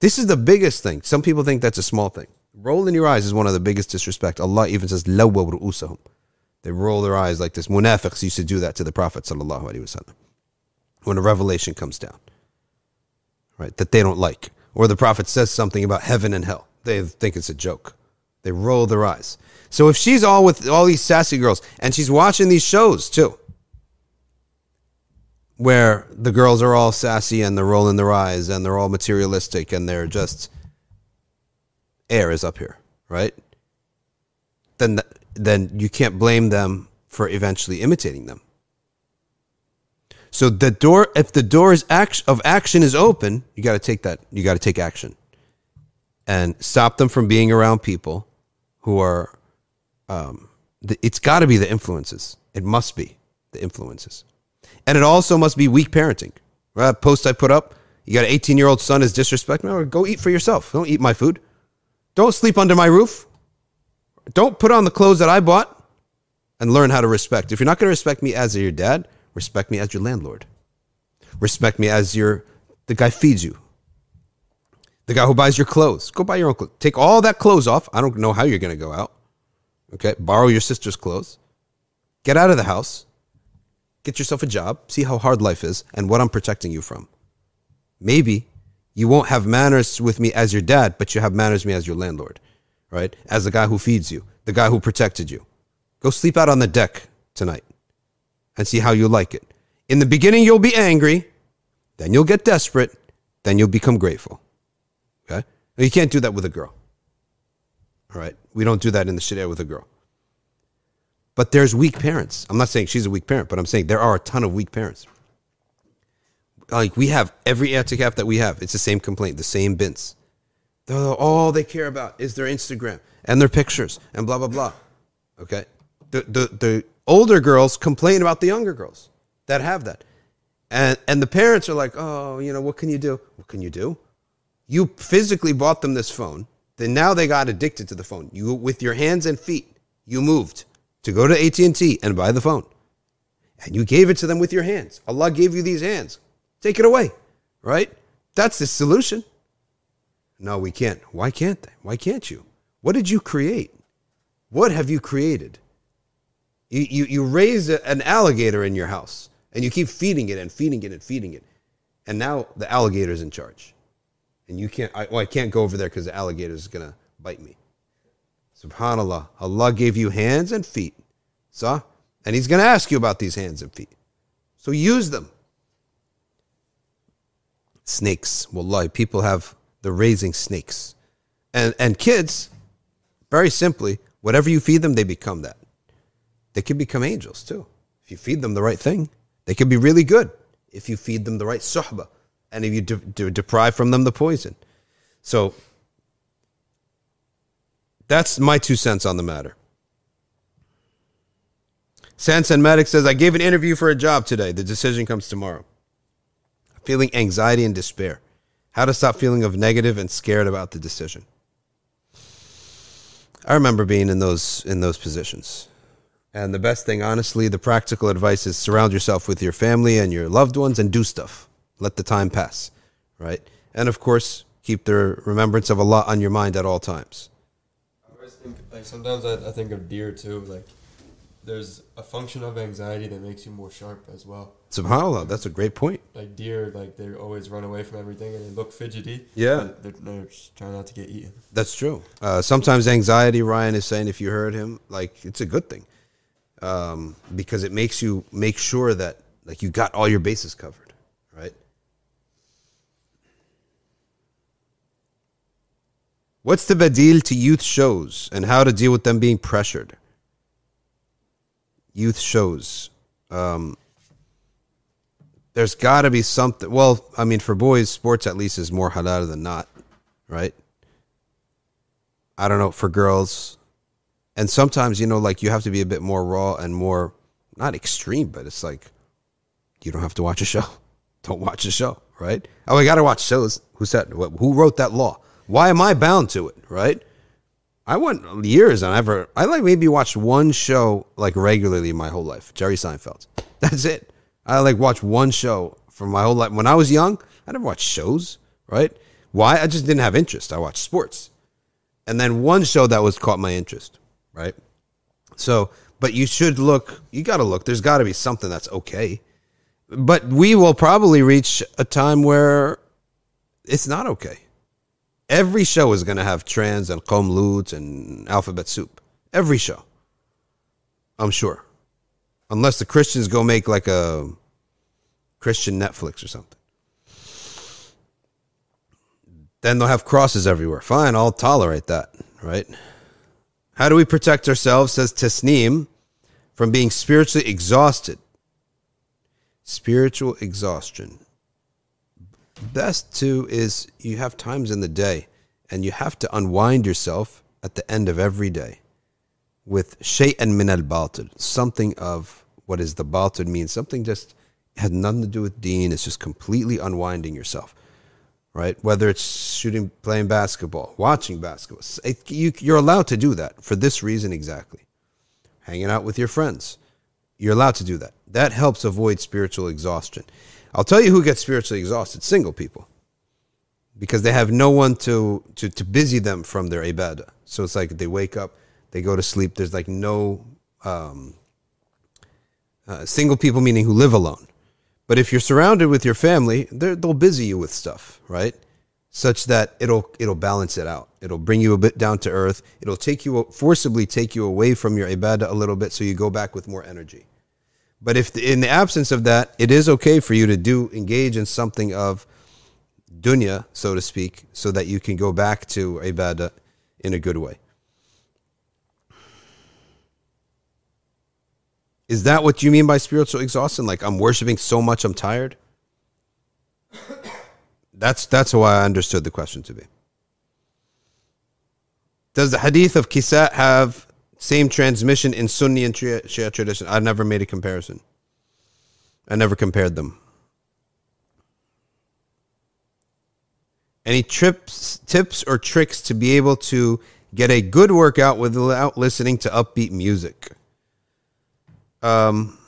This is the biggest thing. Some people think that's a small thing. Rolling your eyes is one of the biggest disrespect. Allah even says, They roll their eyes like this. Munafiqs used to do that to the Prophet sallallahu when a revelation comes down, right? That they don't like or the prophet says something about heaven and hell. They think it's a joke. They roll their eyes. So if she's all with all these sassy girls and she's watching these shows too, where the girls are all sassy and they're rolling their eyes and they're all materialistic and they're just air is up here, right? then th- then you can't blame them for eventually imitating them. So the door, if the door is act- of action is open, you got to take that. You got to take action, and stop them from being around people who are. Um, the, it's got to be the influences. It must be the influences, and it also must be weak parenting. Right? Post I put up. You got an 18 year old son is disrespecting. Go eat for yourself. Don't eat my food. Don't sleep under my roof. Don't put on the clothes that I bought and learn how to respect. If you're not going to respect me as your dad, respect me as your landlord. Respect me as your the guy feeds you. The guy who buys your clothes. Go buy your own clothes. Take all that clothes off. I don't know how you're going to go out. Okay? Borrow your sister's clothes. Get out of the house. Get yourself a job. See how hard life is and what I'm protecting you from. Maybe you won't have manners with me as your dad, but you have manners with me as your landlord right? As the guy who feeds you, the guy who protected you. Go sleep out on the deck tonight and see how you like it. In the beginning, you'll be angry, then you'll get desperate, then you'll become grateful. Okay? Now, you can't do that with a girl. All right? We don't do that in the sharia with a girl. But there's weak parents. I'm not saying she's a weak parent, but I'm saying there are a ton of weak parents. Like we have every etikaf that we have, it's the same complaint, the same bins all they care about is their Instagram and their pictures and blah blah blah. Okay, the the the older girls complain about the younger girls that have that, and and the parents are like, oh, you know, what can you do? What can you do? You physically bought them this phone. Then now they got addicted to the phone. You with your hands and feet, you moved to go to AT and T and buy the phone, and you gave it to them with your hands. Allah gave you these hands. Take it away, right? That's the solution. No, we can't. Why can't they? Why can't you? What did you create? What have you created? You, you, you raise a, an alligator in your house and you keep feeding it and feeding it and feeding it. And now the alligator's in charge. And you can't, I, well, I can't go over there because the alligator is going to bite me. Subhanallah. Allah gave you hands and feet. So, and He's going to ask you about these hands and feet. So use them. Snakes. Wallahi, people have they're raising snakes. And and kids, very simply, whatever you feed them, they become that. They can become angels too. If you feed them the right thing, they can be really good. If you feed them the right suhbah, and if you de- de- deprive from them the poison. So that's my two cents on the matter. Sansan Medic says, I gave an interview for a job today. The decision comes tomorrow. Feeling anxiety and despair. How to stop feeling of negative and scared about the decision. I remember being in those in those positions. And the best thing, honestly, the practical advice is surround yourself with your family and your loved ones and do stuff. Let the time pass, right? And of course, keep the remembrance of Allah on your mind at all times. Sometimes I, I think of deer too. Like there's a function of anxiety that makes you more sharp as well. Subhanallah, that's a great point. Like deer, like they always run away from everything and they look fidgety. Yeah, they're, they're trying not to get eaten. That's true. Uh, sometimes anxiety, Ryan is saying, if you heard him, like it's a good thing, um, because it makes you make sure that like you got all your bases covered, right? What's the badil to youth shows and how to deal with them being pressured? Youth shows. Um, there's got to be something. Well, I mean, for boys, sports at least is more halal than not, right? I don't know for girls, and sometimes you know, like you have to be a bit more raw and more not extreme, but it's like you don't have to watch a show. <laughs> Don't watch a show, right? Oh, I got to watch shows. Who said? Who wrote that law? Why am I bound to it, right? I went years and ever I like maybe watched one show like regularly my whole life. Jerry Seinfeld. <laughs> That's it. I like watched one show for my whole life. When I was young, I never watched shows, right? Why? I just didn't have interest. I watched sports. And then one show that was caught my interest, right? So, but you should look, you got to look. There's got to be something that's okay. But we will probably reach a time where it's not okay. Every show is going to have trans and Qom Lut and alphabet soup. Every show. I'm sure unless the Christians go make like a Christian Netflix or something. Then they'll have crosses everywhere. Fine, I'll tolerate that, right? How do we protect ourselves, says Tasneem, from being spiritually exhausted? Spiritual exhaustion. Best too is you have times in the day and you have to unwind yourself at the end of every day with shay'an min al batil, something of what is the batil means, something just had nothing to do with deen, it's just completely unwinding yourself right? Whether it's shooting, playing basketball, watching basketball, you, you're allowed to do that for this reason exactly. Hanging out with your friends, you're allowed to do that. That helps avoid spiritual exhaustion. I'll tell you who gets spiritually exhausted: single people, because they have no one to to, to busy them from their ibadah. So it's like they wake up, they go to sleep. There's like no um, uh, single people, meaning who live alone but if you're surrounded with your family, they'll busy you with stuff, right? Such that it'll it'll balance it out. It'll bring you a bit down to earth. It'll take you forcibly take you away from your ibadah a little bit, so you go back with more energy. But if in the absence of that, it is okay for you to do engage in something of dunya, so to speak, so that you can go back to ibadah in a good way. Is that what you mean by spiritual exhaustion? Like I'm worshiping so much I'm tired? That's that's how I understood the question to be. Does the hadith of Kisat have same transmission in Sunni and Shia, tradition? I never made a comparison. I never compared them. Any trips, tips or tricks to be able to get a good workout without listening to upbeat music? Um,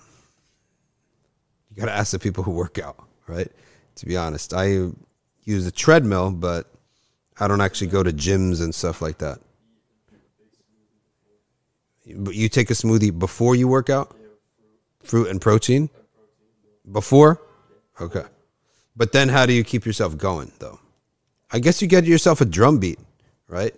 you got to ask the people who work out, right? To be honest, I use a treadmill, but I don't actually go to gyms and stuff like that. But you take a smoothie before you work out? Fruit and protein? Before? Okay. But then how do you keep yourself going, though? I guess you get yourself a drum beat, right?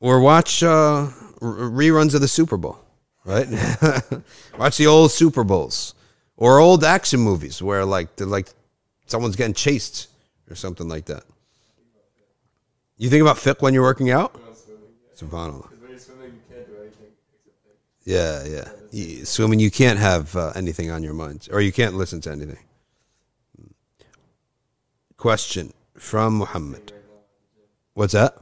Or watch uh, reruns of the Super Bowl right? <laughs> Watch the old Super Bowls or old action movies where like they're like someone's getting chased or something like that. You think about fiqh when you're working out? Subhanallah. Yeah, yeah. swimming, you can't have uh, anything on your mind, or you can't listen to anything. Question from Muhammad. What's that?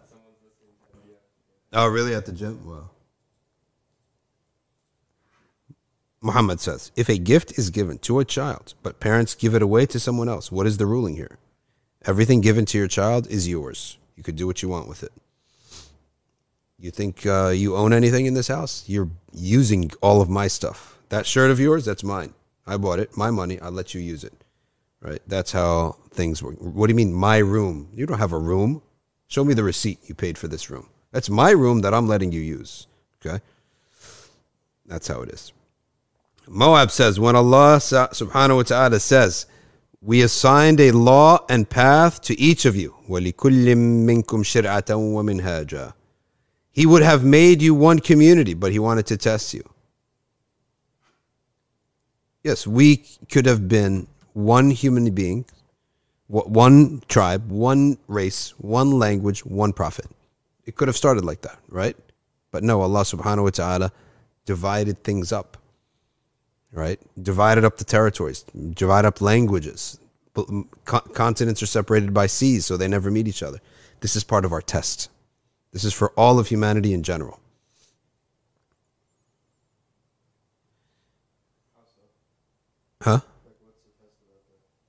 Oh, really? At the gym? Wow. Muhammad says, if a gift is given to a child, but parents give it away to someone else, what is the ruling here? Everything given to your child is yours. You could do what you want with it. You think uh, you own anything in this house? You're using all of my stuff. That shirt of yours, that's mine. I bought it. My money. I let you use it. Right? That's how things work. What do you mean, my room? You don't have a room. Show me the receipt you paid for this room. That's my room that I'm letting you use. Okay? That's how it is. Moab says, when Allah subhanahu wa ta'ala says, we assigned a law and path to each of you. He would have made you one community, but he wanted to test you. Yes, we could have been one human being, one tribe, one race, one language, one prophet. It could have started like that, right? But no, Allah subhanahu wa ta'ala divided things up right? Divided up the territories, divide up languages. Mm, continents are separated by seas, so they never meet each other. This is part of our test. This is for all of humanity in general. Huh?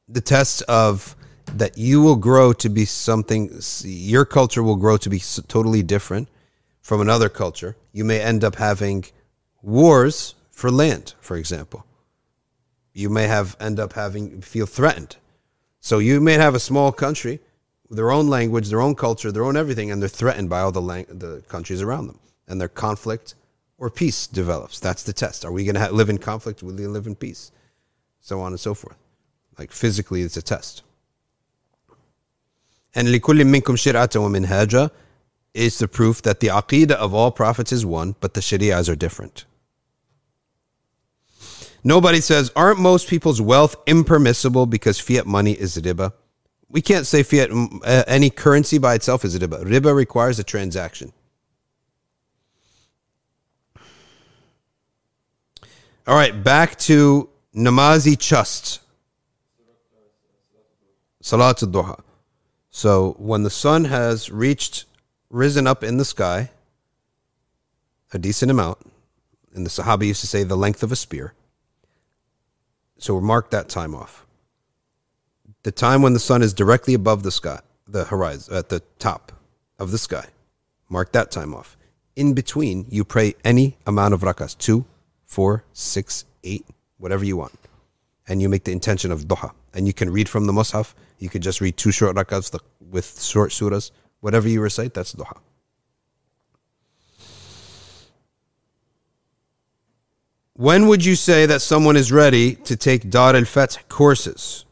The test of that you will grow to be something, your culture will grow to be totally different from another culture. You may end up having wars for land, for example. You may have end up having feel threatened. So you may have a small country, their own language, their own culture, their own everything, and they're threatened by all the lang- the countries around them, and their conflict or peace develops. That's the test. Are we going to ha- live in conflict? Will we live in peace? So on and so forth. Like physically, it's a test. And لِكُلِّ مِنْكُمْ شِرْعَةً وَمِنْهَاجًا is the proof that the aqidah of all prophets is one, but the shari'ahs are different. Nobody says, aren't most people's wealth impermissible because fiat money is riba? we can't say fiat uh, any currency by itself is a riba. Riba requires a transaction. All right, back to namazi chust. Salat al-duha. So when the sun has reached, risen up in the sky, a decent amount, and the Sahaba used to say the length of a spear. So we mark that time off. The time when the sun is directly above the sky, the horizon, at the top of the sky. Mark that time off. In between, you pray any amount of rakas two, four, six, eight, whatever you want. And you make the intention of duha. And you can read from the mushaf. You can just read two short rakats with short surahs. Whatever you recite, that's duha. When would you say that someone is ready to take Dar al Fath courses?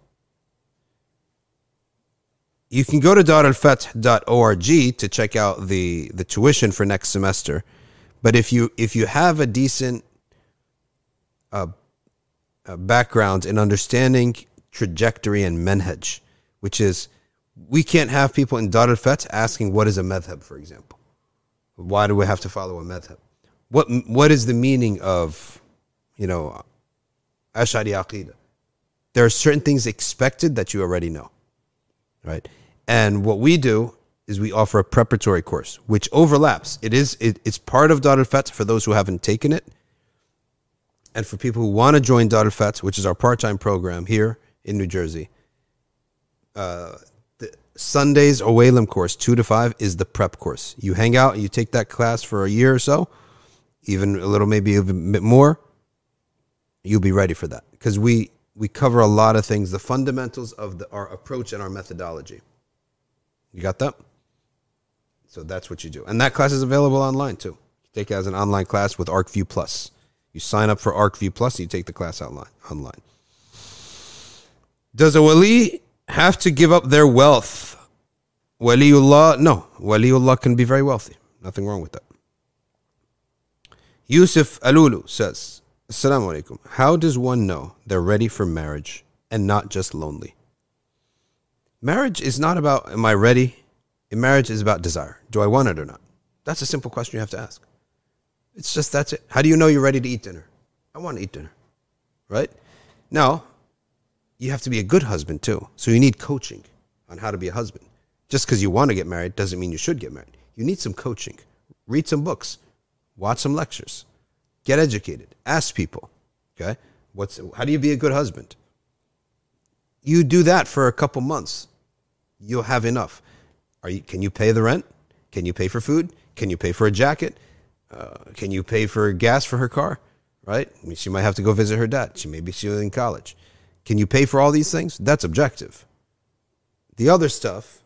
You can go to daralfath.org to check out the, the tuition for next semester. But if you if you have a decent uh, uh, background in understanding trajectory and menhaj, which is we can't have people in Dar al-Fath asking what is a madhab, for example. Why do we have to follow a madhab? What what is the meaning of you know, Ash'ari Aqidah. There are certain things expected that you already know, right? And what we do is we offer a preparatory course, which overlaps. It is it, it's part of Dar al for those who haven't taken it, and for people who want to join Dar al which is our part-time program here in New Jersey. Uh, the Sundays Owalim course, two to five, is the prep course. You hang out, you take that class for a year or so, even a little, maybe a bit more you'll be ready for that because we we cover a lot of things, the fundamentals of the, our approach and our methodology. You got that? So that's what you do, and that class is available online too. You take it as an online class with ArcView Plus. You sign up for ArcView Plus, and you take the class online. Online. Does a wali have to give up their wealth? Waliullah, no. Waliullah can be very wealthy. Nothing wrong with that. Yusuf Alulu says, Assalamu alaikum. How does one know they're ready for marriage and not just lonely? Marriage is not about, am I ready? Marriage is about desire. Do I want it or not? That's a simple question you have to ask. It's just that's it. How do you know you're ready to eat dinner? I want to eat dinner. Right? Now, you have to be a good husband too. So you need coaching on how to be a husband. Just because you want to get married doesn't mean you should get married. You need some coaching. Read some books, watch some lectures, Get educated. Ask people. Okay? What's how do you be a good husband? You do that for a couple months. You'll have enough. Are you can you pay the rent? Can you pay for food? Can you pay for a jacket? Uh, can you pay for gas for her car? Right? I mean, she might have to go visit her dad. She may be still in college. Can you pay for all these things? That's objective. The other stuff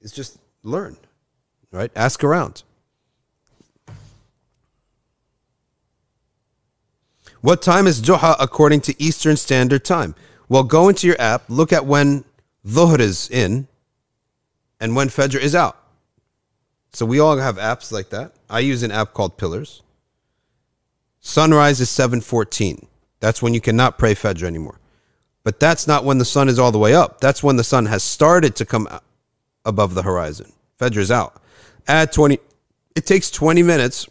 is just learn, right? Ask around. What time is Duha according to Eastern Standard Time? Well, go into your app, look at when Dhuhr is in and when Fajr is out. So we all have apps like that. I use an app called Pillars. Sunrise is 7:14. That's when you cannot pray Fajr anymore. But that's not when the sun is all the way up. That's when the sun has started to come above the horizon. Fajr is out. Add 20 it takes 20 minutes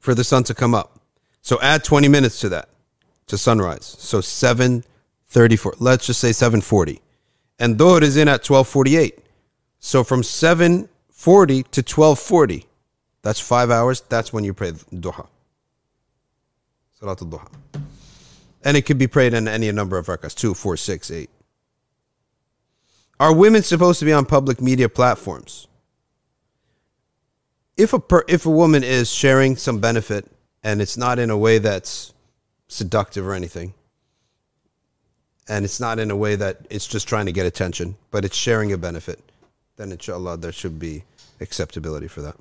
for the sun to come up. So add 20 minutes to that, to sunrise. So 734. Let's just say 740. And Dhuhr is in at 1248. So from 740 to 1240, that's five hours. That's when you pray Duha. Salat al-Duha. And it could be prayed in any number of rakahs, two, four, six, eight. Are women supposed to be on public media platforms? If a per, if a woman is sharing some benefit and it's not in a way that's seductive or anything. And it's not in a way that it's just trying to get attention, but it's sharing a benefit. Then, inshallah, there should be acceptability for that.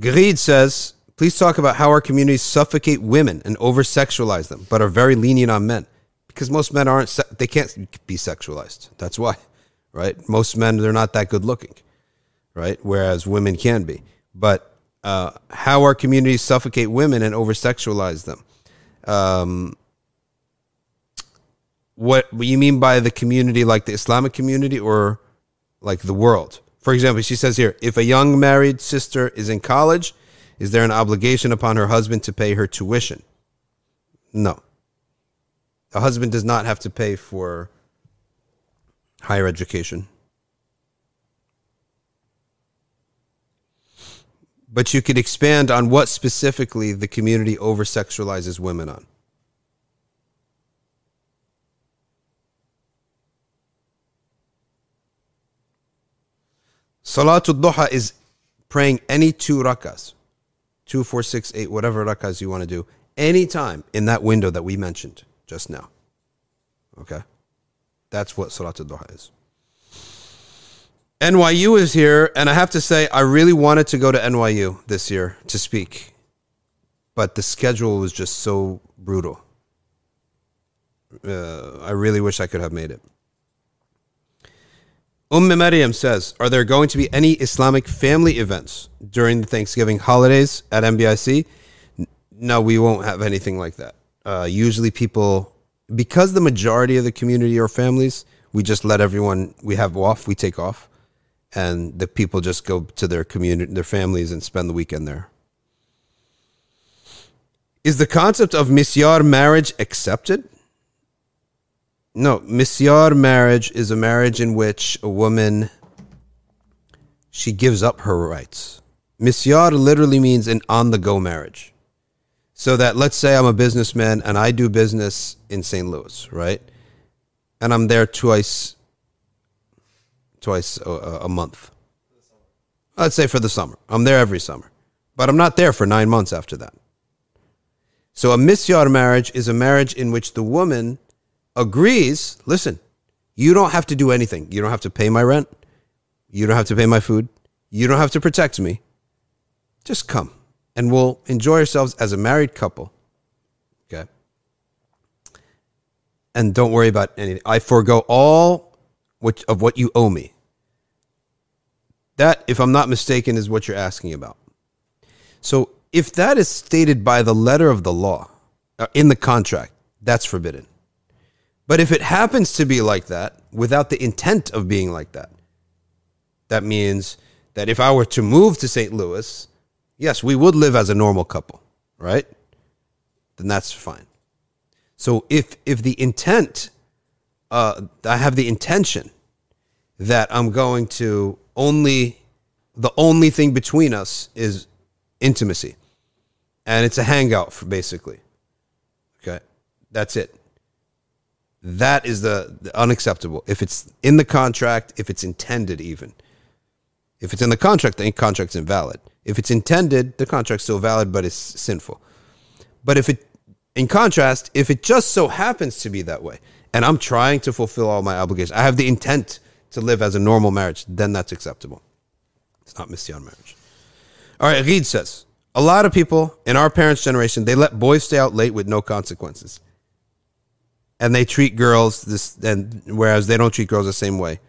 Greed says, please talk about how our communities suffocate women and over sexualize them, but are very lenient on men. Because most men aren't, se- they can't be sexualized. That's why, right? Most men, they're not that good looking, right? Whereas women can be. But uh, how our communities suffocate women and over sexualize them. Um, what, what you mean by the community, like the Islamic community or like the world? For example, she says here if a young married sister is in college Is there an obligation upon her husband to pay her tuition? No. A husband does not have to pay for higher education. But you could expand on what specifically the community over sexualizes women on. Salatul Duha is praying any two rakas, two, four, six, eight, whatever rakas you want to do, anytime in that window that we mentioned just now. Okay? That's what Salatul Duha is. NYU is here, and I have to say, I really wanted to go to NYU this year to speak, but the schedule was just so brutal. Uh, I really wish I could have made it. Umm Maryam says, Are there going to be any Islamic family events during the Thanksgiving holidays at MBIC? No, we won't have anything like that. Uh, usually, people, because the majority of the community are families, we just let everyone, we have off, we take off, and the people just go to their community, their families, and spend the weekend there. Is the concept of misyar marriage accepted? No, misyar marriage is a marriage in which a woman she gives up her rights. Misyar literally means an on-the-go marriage. So that let's say I'm a businessman and I do business in St. Louis, right? And I'm there twice twice a, a month. Let's say for the summer. I'm there every summer. But I'm not there for 9 months after that. So a misyar marriage is a marriage in which the woman agrees, listen, you don't have to do anything. You don't have to pay my rent. You don't have to pay my food. You don't have to protect me. Just come and we'll enjoy ourselves as a married couple. Okay. And don't worry about anything. I forego all which, of what you owe me. That, if I'm not mistaken, is what you're asking about. So if that is stated by the letter of the law uh, in the contract, that's forbidden. But if it happens to be like that without the intent of being like that, that means that if I were to move to St. Louis, yes, we would live as a normal couple, right? Then that's fine. So if if the intent, uh, I have the intention that I'm going to only, the only thing between us is intimacy, and it's a hangout for basically. Okay, that's it. That is the, the unacceptable. If it's in the contract, if it's intended, even if it's in the contract, the contract's invalid. If it's intended, the contract's still valid, but it's sinful. But if it, in contrast, if it just so happens to be that way, and I'm trying to fulfill all my obligations, I have the intent to live as a normal marriage, then that's acceptable. It's not misyar marriage. All right, Reed says, a lot of people in our parents' generation, they let boys stay out late with no consequences. And they treat girls this and whereas they don't treat girls the same way.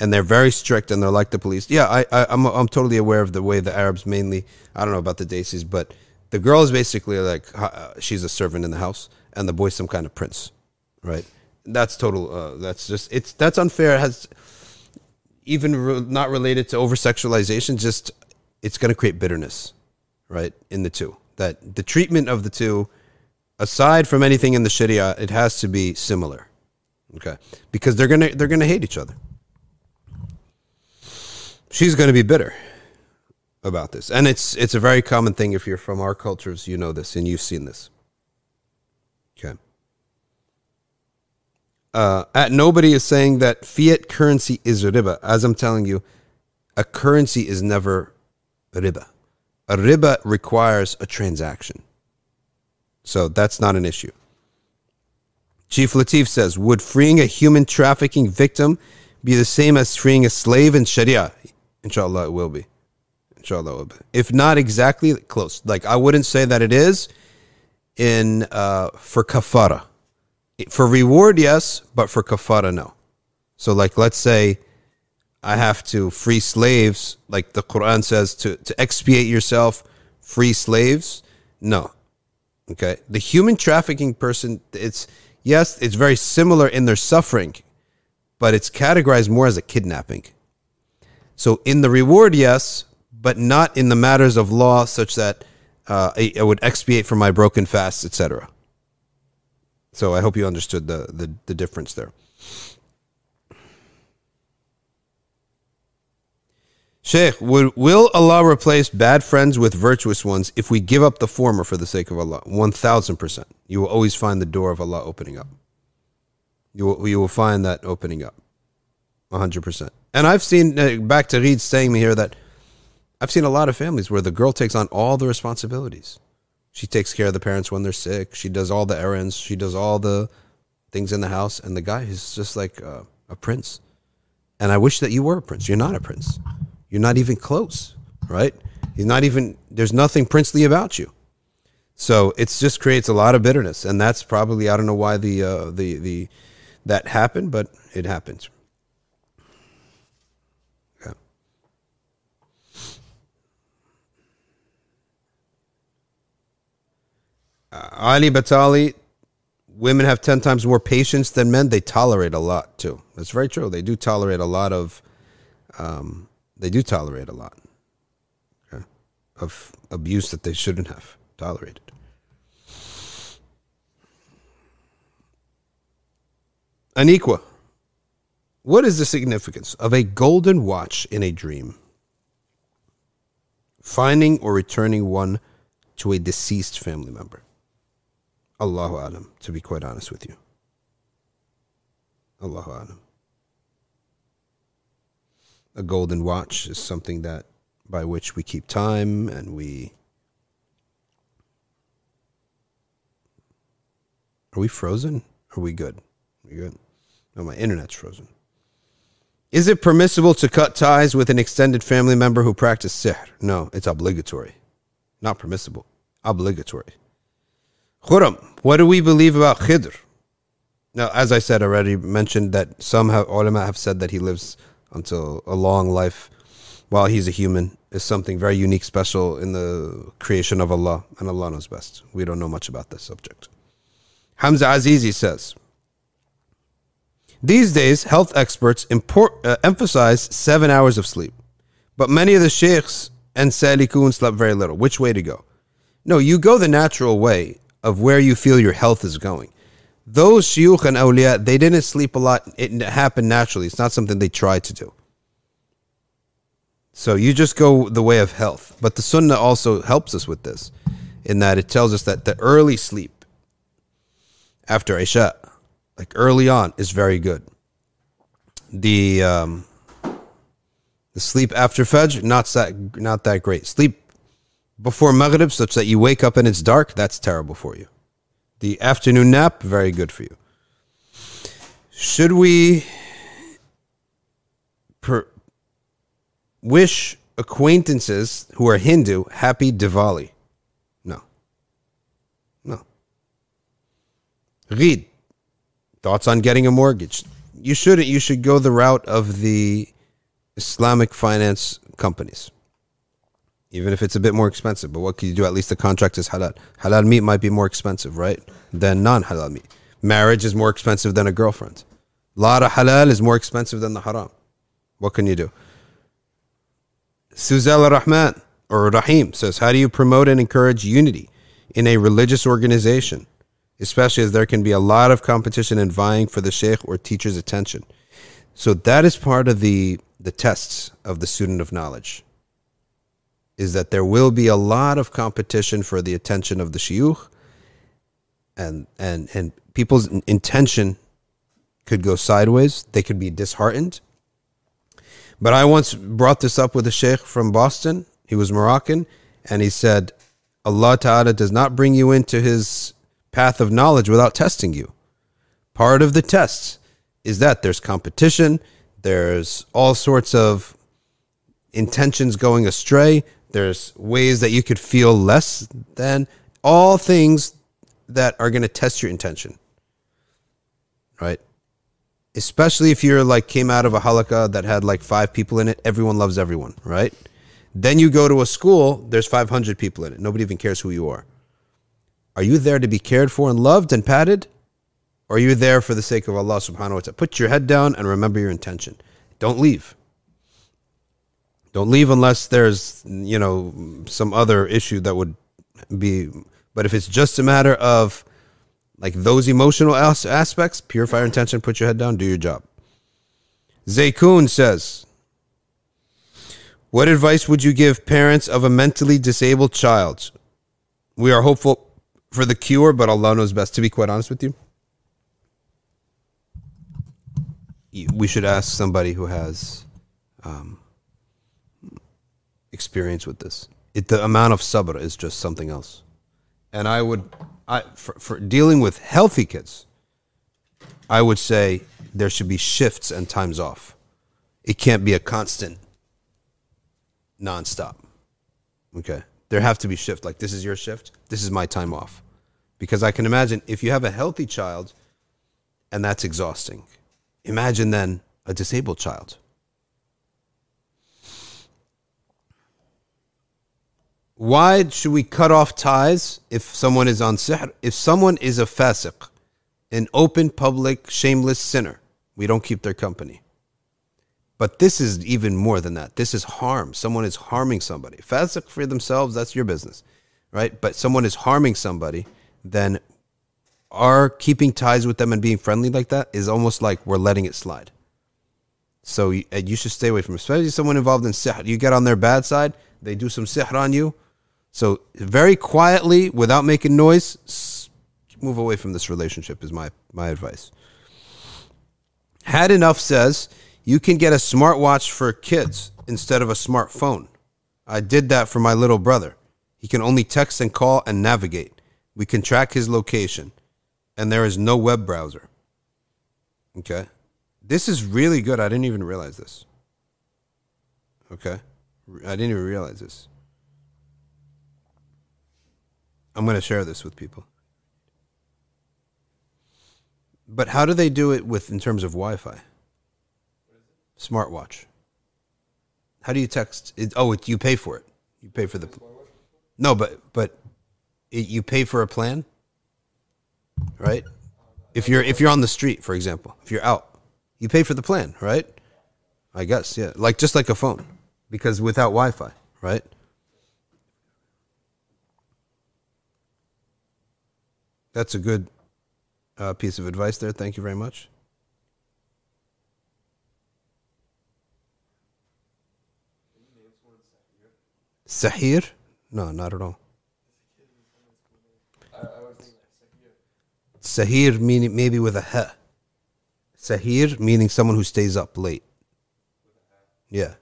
And they're very strict and they're like the police. Yeah i, I am I'm, I'm totally aware of the way the arabs mainly i don't know about the desis but the girl is basically like uh, she's a servant in the house and the boy's some kind of prince right? That's total uh, that's just it's that's unfair. It has even re- not related to over sexualization just it's going to create bitterness right in the two that the treatment of the two aside from anything in the Sharia, it has to be similar. Okay, because they're gonna they're gonna hate each other. She's gonna be bitter about this, and it's it's a very common thing. If you're from our cultures, you know this, and you've seen this. Okay. Uh, at nobody is saying that fiat currency is riba. As I'm telling you, a currency is never riba. A riba requires a transaction. So that's not an issue. Chief Latif says, Would freeing a human trafficking victim be the same as freeing a slave in Sharia? Inshallah, it will be. Inshallah, it will be. If not exactly close. Like, I wouldn't say that it is in uh, for kafara. For reward, yes, but for kafara, no. So, like, let's say I have to free slaves, like the Quran says, to, to expiate yourself, free slaves. No, Okay. The human trafficking person, it's, yes, it's very similar in their suffering, but it's categorized more as a kidnapping. So in the reward, yes, but not in the matters of law, such that uh, I, I would expiate for my broken fasts, etc. So I hope you understood the, the, the difference there. Sheikh, would, will Allah replace bad friends with virtuous ones if we give up the former for the sake of Allah? 1000%. You will always find the door of Allah opening up. You will, you will find that opening up. 100%. And I've seen, uh, back to Reed saying me here that I've seen a lot of families where the girl takes on all the responsibilities. She takes care of the parents when they're sick. She does all the errands. She does all the things in the house. And the guy is just like uh, a prince. And I wish that you were a prince. You're not a prince. You're not even close, right? He's not even, there's nothing princely about you. So it just creates a lot of bitterness. And that's probably, I don't know why the, uh, the, the, that happened, but it happens. Ali Batali, women have 10 times more patience than men. They tolerate a lot too. That's very true. They do tolerate a lot of, um, they do tolerate a lot okay, of abuse that they shouldn't have tolerated. Aniqua, what is the significance of a golden watch in a dream? Finding or returning one to a deceased family member. Allahu Alam, to be quite honest with you. Allahu Alam. A golden watch is something that by which we keep time and we Are we frozen? Are we good? Are we good? No, my internet's frozen. Is it permissible to cut ties with an extended family member who practiced sihr? No, it's obligatory. Not permissible. Obligatory. Khuram, what do we believe about Khidr? Now, as I said already, mentioned that some have, ulama have said that he lives until a long life while he's a human is something very unique, special in the creation of Allah, and Allah knows best. We don't know much about this subject. Hamza Azizi says, these days, health experts import, uh, emphasize seven hours of sleep, but many of the sheikhs and salikun slept very little. Which way to go? No, you go the natural way of where you feel your health is going. Those shuyukh and awliya, they didn't sleep a lot. It happened naturally. It's not something they tried to do. So you just go the way of health. But the sunnah also helps us with this in that it tells us that the early sleep after Isha, like early on, is very good. The um, the sleep after Fajr, not that not that great. Sleep before Maghrib, such that you wake up and it's dark, that's terrible for you. The afternoon nap, very good for you. Should we per- wish acquaintances who are Hindu happy Diwali? No. No. Read. Thoughts on getting a mortgage? You shouldn't. You should go the route of the Islamic finance companies even if it's a bit more expensive. But what can you do? At least the contract is halal. Halal meat might be more expensive, right, than non halal meat. Marriage is more expensive than a girlfriend. Lot of halal is more expensive than the haram. What can you do? Suzal Rahman or Rahim says, How do you promote and encourage unity in a religious organization, especially as there can be a lot of competition and vying for the sheikh or teacher's attention? So that is part of the, the tests of the student of knowledge is that there will be a lot of competition for the attention of the shuyukh and and and people's intention could go sideways. They could be disheartened. But i once brought this up with a sheikh from boston. He was moroccan and he said allah ta'ala does not bring you into his path of knowledge without testing you. Part of the test is that there's competition there's all sorts of intentions going astray there's ways that you could feel less than all things that are going to test your intention. Right? Especially if you're like came out of a halaqa that had like five people in it, everyone loves everyone, right? Then you go to a school, there's 500 people in it. Nobody even cares who you are. Are you there to be cared for and loved and patted? Or are you there for the sake of Allah subhanahu wa ta'ala? Put your head down and remember your intention. Don't leave. Don't leave unless there's, you know, some other issue that would be. But if it's just a matter of like those emotional as- aspects, purify your intention, put your head down, do your job. Zaykoon says, What advice would you give parents of a mentally disabled child? We are hopeful for the cure, but Allah knows best. To be quite honest with you, we should ask somebody who has um, experience with this. It, the amount of sabr is just something else. And I would, I for, for dealing with healthy kids, I would say there should be shifts and times off. It can't be a constant, nonstop. Okay, there have to be shift. Like this is your shift. This is my time off, because I can imagine if you have a healthy child, and that's exhausting. Imagine then a disabled child. Why should we cut off ties if someone is on sihr? If someone is a fasiq, an open, public, shameless sinner, we don't keep their company. But this is even more than that. This is harm. Someone is harming somebody. Fasiq for themselves, that's your business, right? But someone is harming somebody, then our keeping ties with them and being friendly like that is almost like we're letting it slide. So you, you should stay away from, especially someone involved in sihr. You get on their bad side, they do some sihr on you. So very quietly, without making noise, move away from this relationship. Is my my advice. Had enough says you can get a smartwatch for kids instead of a smartphone. I did that for my little brother. He can only text and call and navigate. We can track his location and there is no web browser. Okay. This is really good. I didn't even realize this. Okay. I didn't even realize this. I'm going to share this with people. But how do they do it with in terms of Wi-Fi? Smartwatch. How do you text? It, oh, it, you pay for it. You pay for the. No, but but it, you pay for a plan right? If you're if you're on the street, for example, if you're out, you pay for the plan, right? I guess, yeah, like just like a phone, because without Wi-Fi, right? That's a good uh, piece of advice there. Thank you very much. Sahir? No, not at all. Sahir meaning maybe with a ha. Sahir meaning someone who stays up late. Yeah.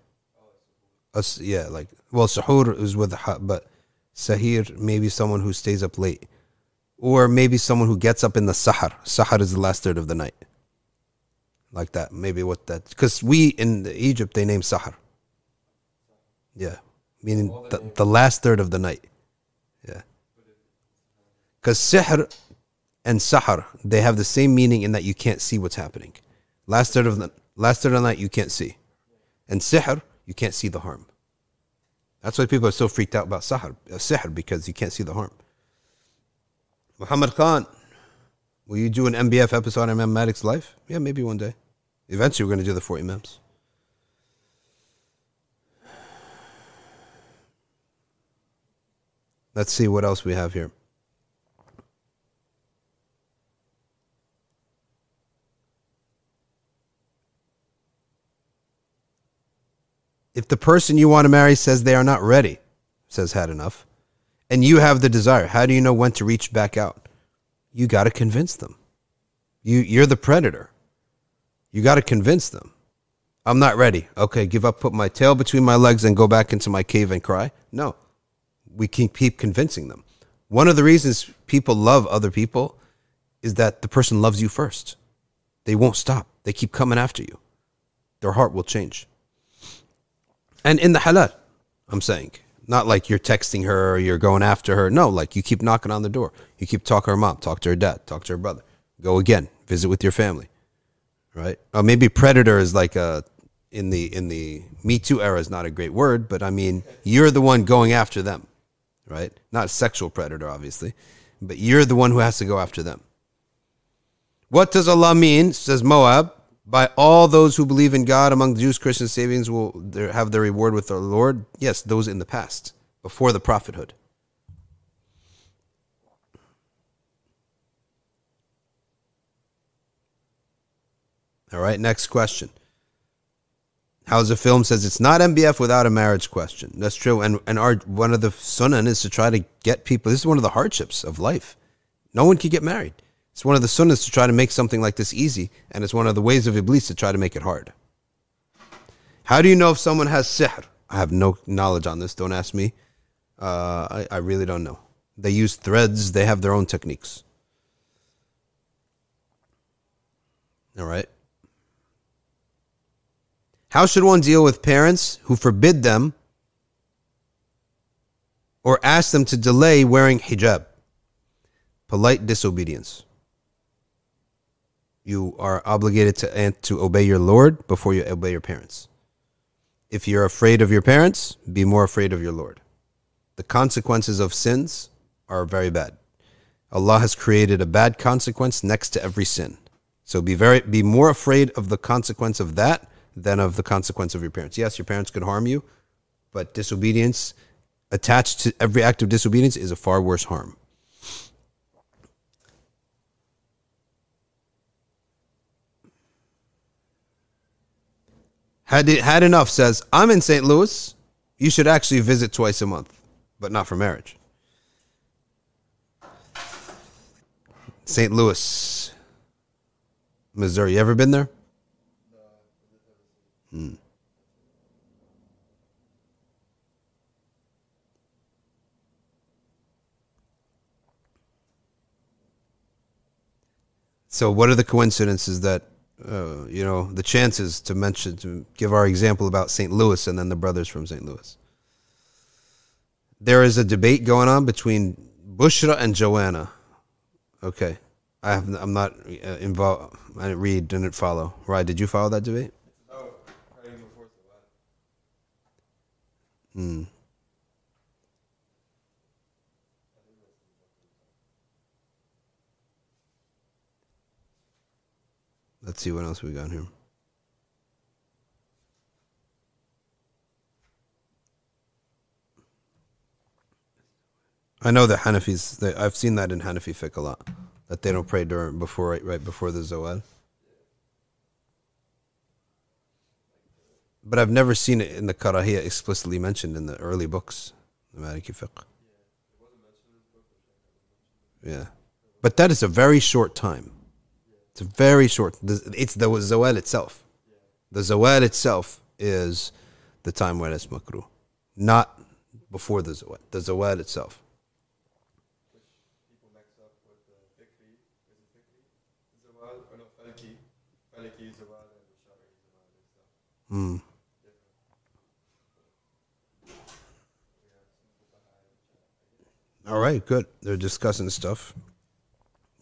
Us, yeah, like well, sahur is with a ha, but sahir maybe someone who stays up late, or maybe someone who gets up in the sahar. Sahar is the last third of the night. Like that, maybe what that because we in Egypt they name sahar. Yeah, meaning the, the last third of the night. Yeah, because sihr and sahar, they have the same meaning in that you can't see what's happening. Last third of the last third of the night you can't see. And sihr, you can't see the harm. That's why people are so freaked out about sahar, uh, sihr because you can't see the harm. Muhammad Khan, will you do an NBF episode on Imam Malik's life? Yeah, maybe one day. Eventually, we're going to do the four Imams. Let's see what else we have here. If the person you want to marry says they are not ready, says had enough, and you have the desire, how do you know when to reach back out? You got to convince them. You you're the predator. You got to convince them. I'm not ready. Okay, give up, put my tail between my legs and go back into my cave and cry. No. We can keep convincing them. One of the reasons people love other people is that the person loves you first. They won't stop. They keep coming after you. Their heart will change. And in the halal, I'm saying. Not like you're texting her or you're going after her. No, like you keep knocking on the door. You keep talking to her mom, talk to her dad, talk to her brother. Go again, visit with your family. Right? Or maybe predator is like a in the in the Me Too era is not a great word, but I mean you're the one going after them. Right? Not sexual predator, obviously. But you're the one who has to go after them. What does Allah mean, says Moab, By all those who believe in God among Jews, Christians, Sabians will have their reward with the Lord. Yes, those in the past, before the prophethood. All right, next question. How's the film says it's not NBF without a marriage question. That's true. And and our one of the sunan is to try to get people. This is one of the hardships of life. No one can get married. It's one of the sunnahs to try to make something like this easy, and it's one of the ways of Iblis to try to make it hard. How do you know if someone has sihr? I have no knowledge on this. Don't ask me. Uh, I, I really don't know. They use threads. They have their own techniques. All right. How should one deal with parents who forbid them or ask them to delay wearing hijab? Polite disobedience. You are obligated to, and to obey your Lord before you obey your parents. If you're afraid of your parents, be more afraid of your Lord. The consequences of sins are very bad. Allah has created a bad consequence next to every sin. So be very be more afraid of the consequence of that than of the consequence of your parents. Yes, your parents could harm you, but disobedience attached to every act of disobedience is a far worse harm. Had it, had enough says, I'm in St. Louis. You should actually visit twice a month, but not for marriage. St. Louis, Missouri. You ever been there? Hmm. So, what are the coincidences that uh, you know the chances to mention to give our example about St. Louis and then the brothers from St. Louis? There is a debate going on between Bushra and Joanna. Okay, I have I'm not uh, involved. I didn't read, didn't follow. Right? Did you follow that debate? Oh, before Salat. Hmm. Let's see what else we got here. I know the Hanafis. They, I've seen that in Hanafi fiqh a lot. That they don't pray during before right, right before the Zawal. But I've never seen it in the Karahiyya explicitly mentioned in the early books, the Maliki fiqh. Yeah, but that is a very short time. It's very short. It's the zawal itself. The zawal itself is the time when it's makruh, not before the zawal. The zawal itself. Hmm. All right, good. They're discussing stuff,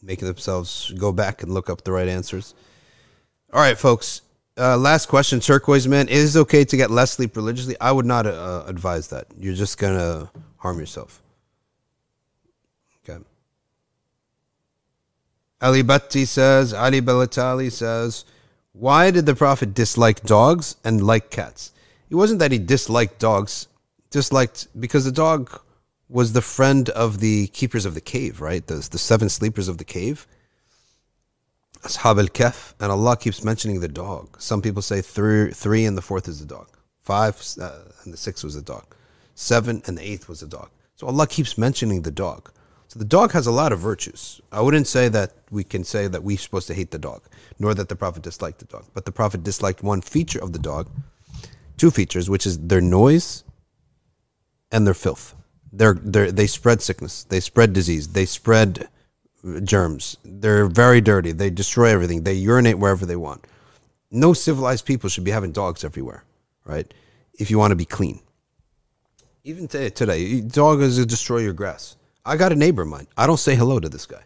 making themselves go back and look up the right answers. All right, folks. Uh, last question, turquoise man. Is it okay to get less sleep religiously? I would not uh, advise that. You're just gonna harm yourself. Okay. Ali Batti says, Ali Belatali says, why did the Prophet dislike dogs and like cats? It wasn't that he disliked dogs, disliked because the dog was the friend of the keepers of the cave, right? The, the seven sleepers of the cave. Ashab al Kahf, and Allah keeps mentioning the dog. Some people say three, three and the fourth is the dog. Five uh, and the sixth was the dog. Seven and the eighth was the dog. So Allah keeps mentioning the dog. So the dog has a lot of virtues. I wouldn't say that we can say that we're supposed to hate the dog, nor that the Prophet disliked the dog. But the Prophet disliked one feature of the dog, two features, which is their noise and their filth. They're, they're, they spread sickness, they spread disease, they spread germs. They're very dirty. They destroy everything. They urinate wherever they want. No civilized people should be having dogs everywhere, right? If you want to be clean. Even today, dog is destroy your grass. I got a neighbor of mine. I don't say hello to this guy.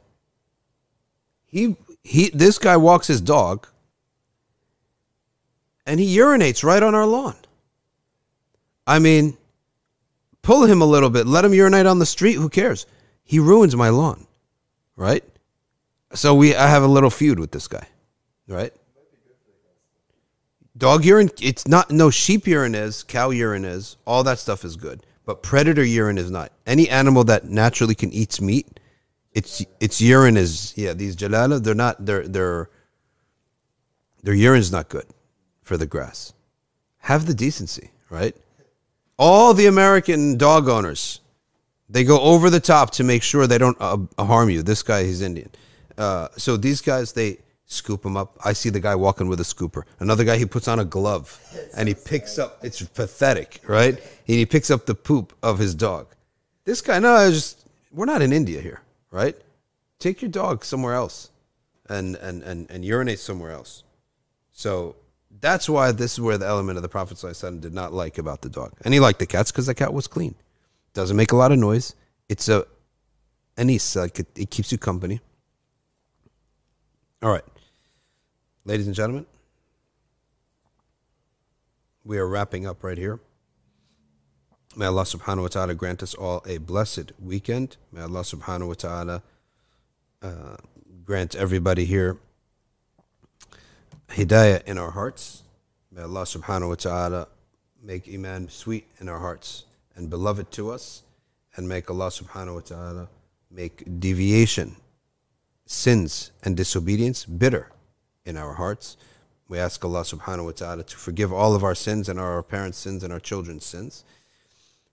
He he this guy walks his dog and he urinates right on our lawn. I mean, pull him a little bit, let him urinate on the street, who cares? He ruins my lawn. Right? So we I have a little feud with this guy. Right? Dog urine, it's not, no, sheep urine is, cow urine is, all that stuff is good. But predator urine is not. Any animal that naturally can eat meat, its its urine is, yeah, these jalala, they're not, they're, they're, their urine's not good for the grass. Have the decency, right? All the American dog owners, they go over the top to make sure they don't uh, harm you. This guy, he's Indian. Uh, so these guys, they scoop him up. I see the guy walking with a scooper. Another guy, he puts on a glove and he picks up. It's pathetic, right? And he picks up the poop of his dog. This guy, no, just we're not in India here, right? Take your dog somewhere else, and and and and urinate somewhere else. So that's why this is where the element of the Prophet did not like about the dog, and he liked the cats because the cat was clean. Doesn't make a lot of noise. It's a anis, like it, it keeps you company. All right. Ladies and gentlemen, we are wrapping up right here. May Allah subhanahu wa ta'ala grant us all a blessed weekend. May Allah subhanahu wa ta'ala uh, grant everybody here hidayah in our hearts. May Allah subhanahu wa ta'ala make Iman sweet in our hearts and beloved to us. And make Allah subhanahu wa ta'ala make deviation, sins, and disobedience bitter in our hearts. We ask Allah subhanahu wa ta'ala to forgive all of our sins and our parents' sins and our children's sins.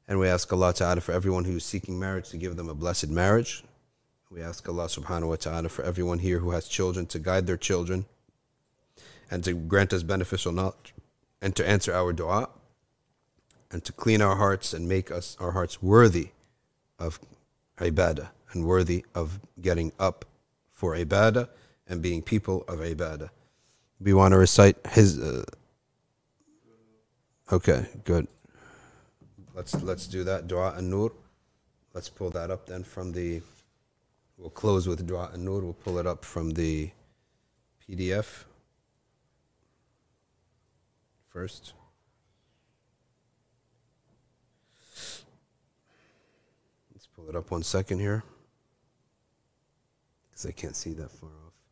And we ask Allah ta'ala for everyone who is seeking marriage to give them a blessed marriage. We ask Allah subhanahu wa ta'ala for everyone here who has children to guide their children and to grant us beneficial knowledge and to answer our dua and to clean our hearts and make us our hearts worthy of ibadah and worthy of getting up for ibadah and being people of ibadah. We want to recite his. Uh, okay, good. Let's let's do that dua and nur. Let's pull that up then from the. We'll close with dua and nur. We'll pull it up from the PDF first. Let's pull it up one second here because I can't see that far off.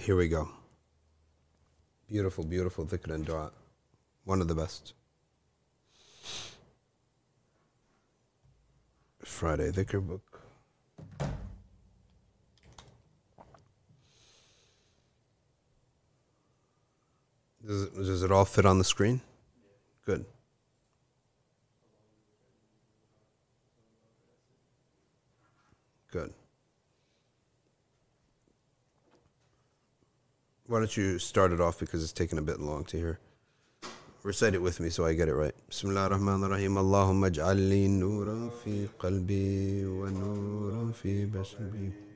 Here we go. Beautiful, beautiful dhikr and dua. One of the best. Friday dhikr book. Does it, does it all fit on the screen? Good. Good. Why don't you start it off because it's taking a bit long to hear. Recite it with me so I get it right. Bismillah ar-Rahman ar-Rahim. Allahumma ij'alli nuran fi qalbi wa nuran fi basari.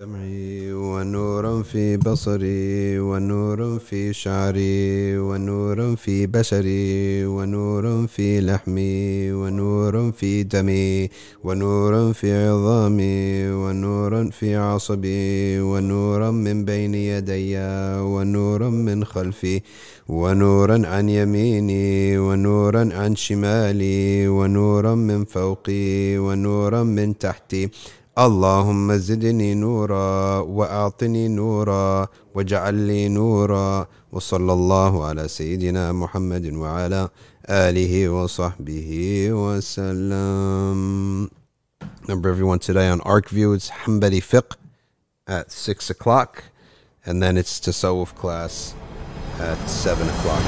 سمعي ونورا في بصري ونورا في شعري ونورا في بشري ونورا في لحمي ونورا في دمي ونورا في عظامي ونورا في عصبي ونورا من بين يدي ونورا من خلفي ونورا عن يميني ونورا عن شمالي ونورا من فوقي ونورا من تحتي اللهم زدني نورا واعطني نورا واجعل لي نورا وصلى الله على سيدنا محمد وعلى اله وصحبه وسلم Remember everyone today on ArcView it's Hanbali Fiqh at 6 o'clock and then it's Tasawwuf class at 7 o'clock.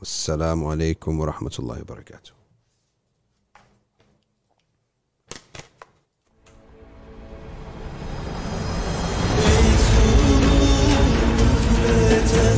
Wassalamu alaikum wa rahmatullahi wa barakatuh. pretend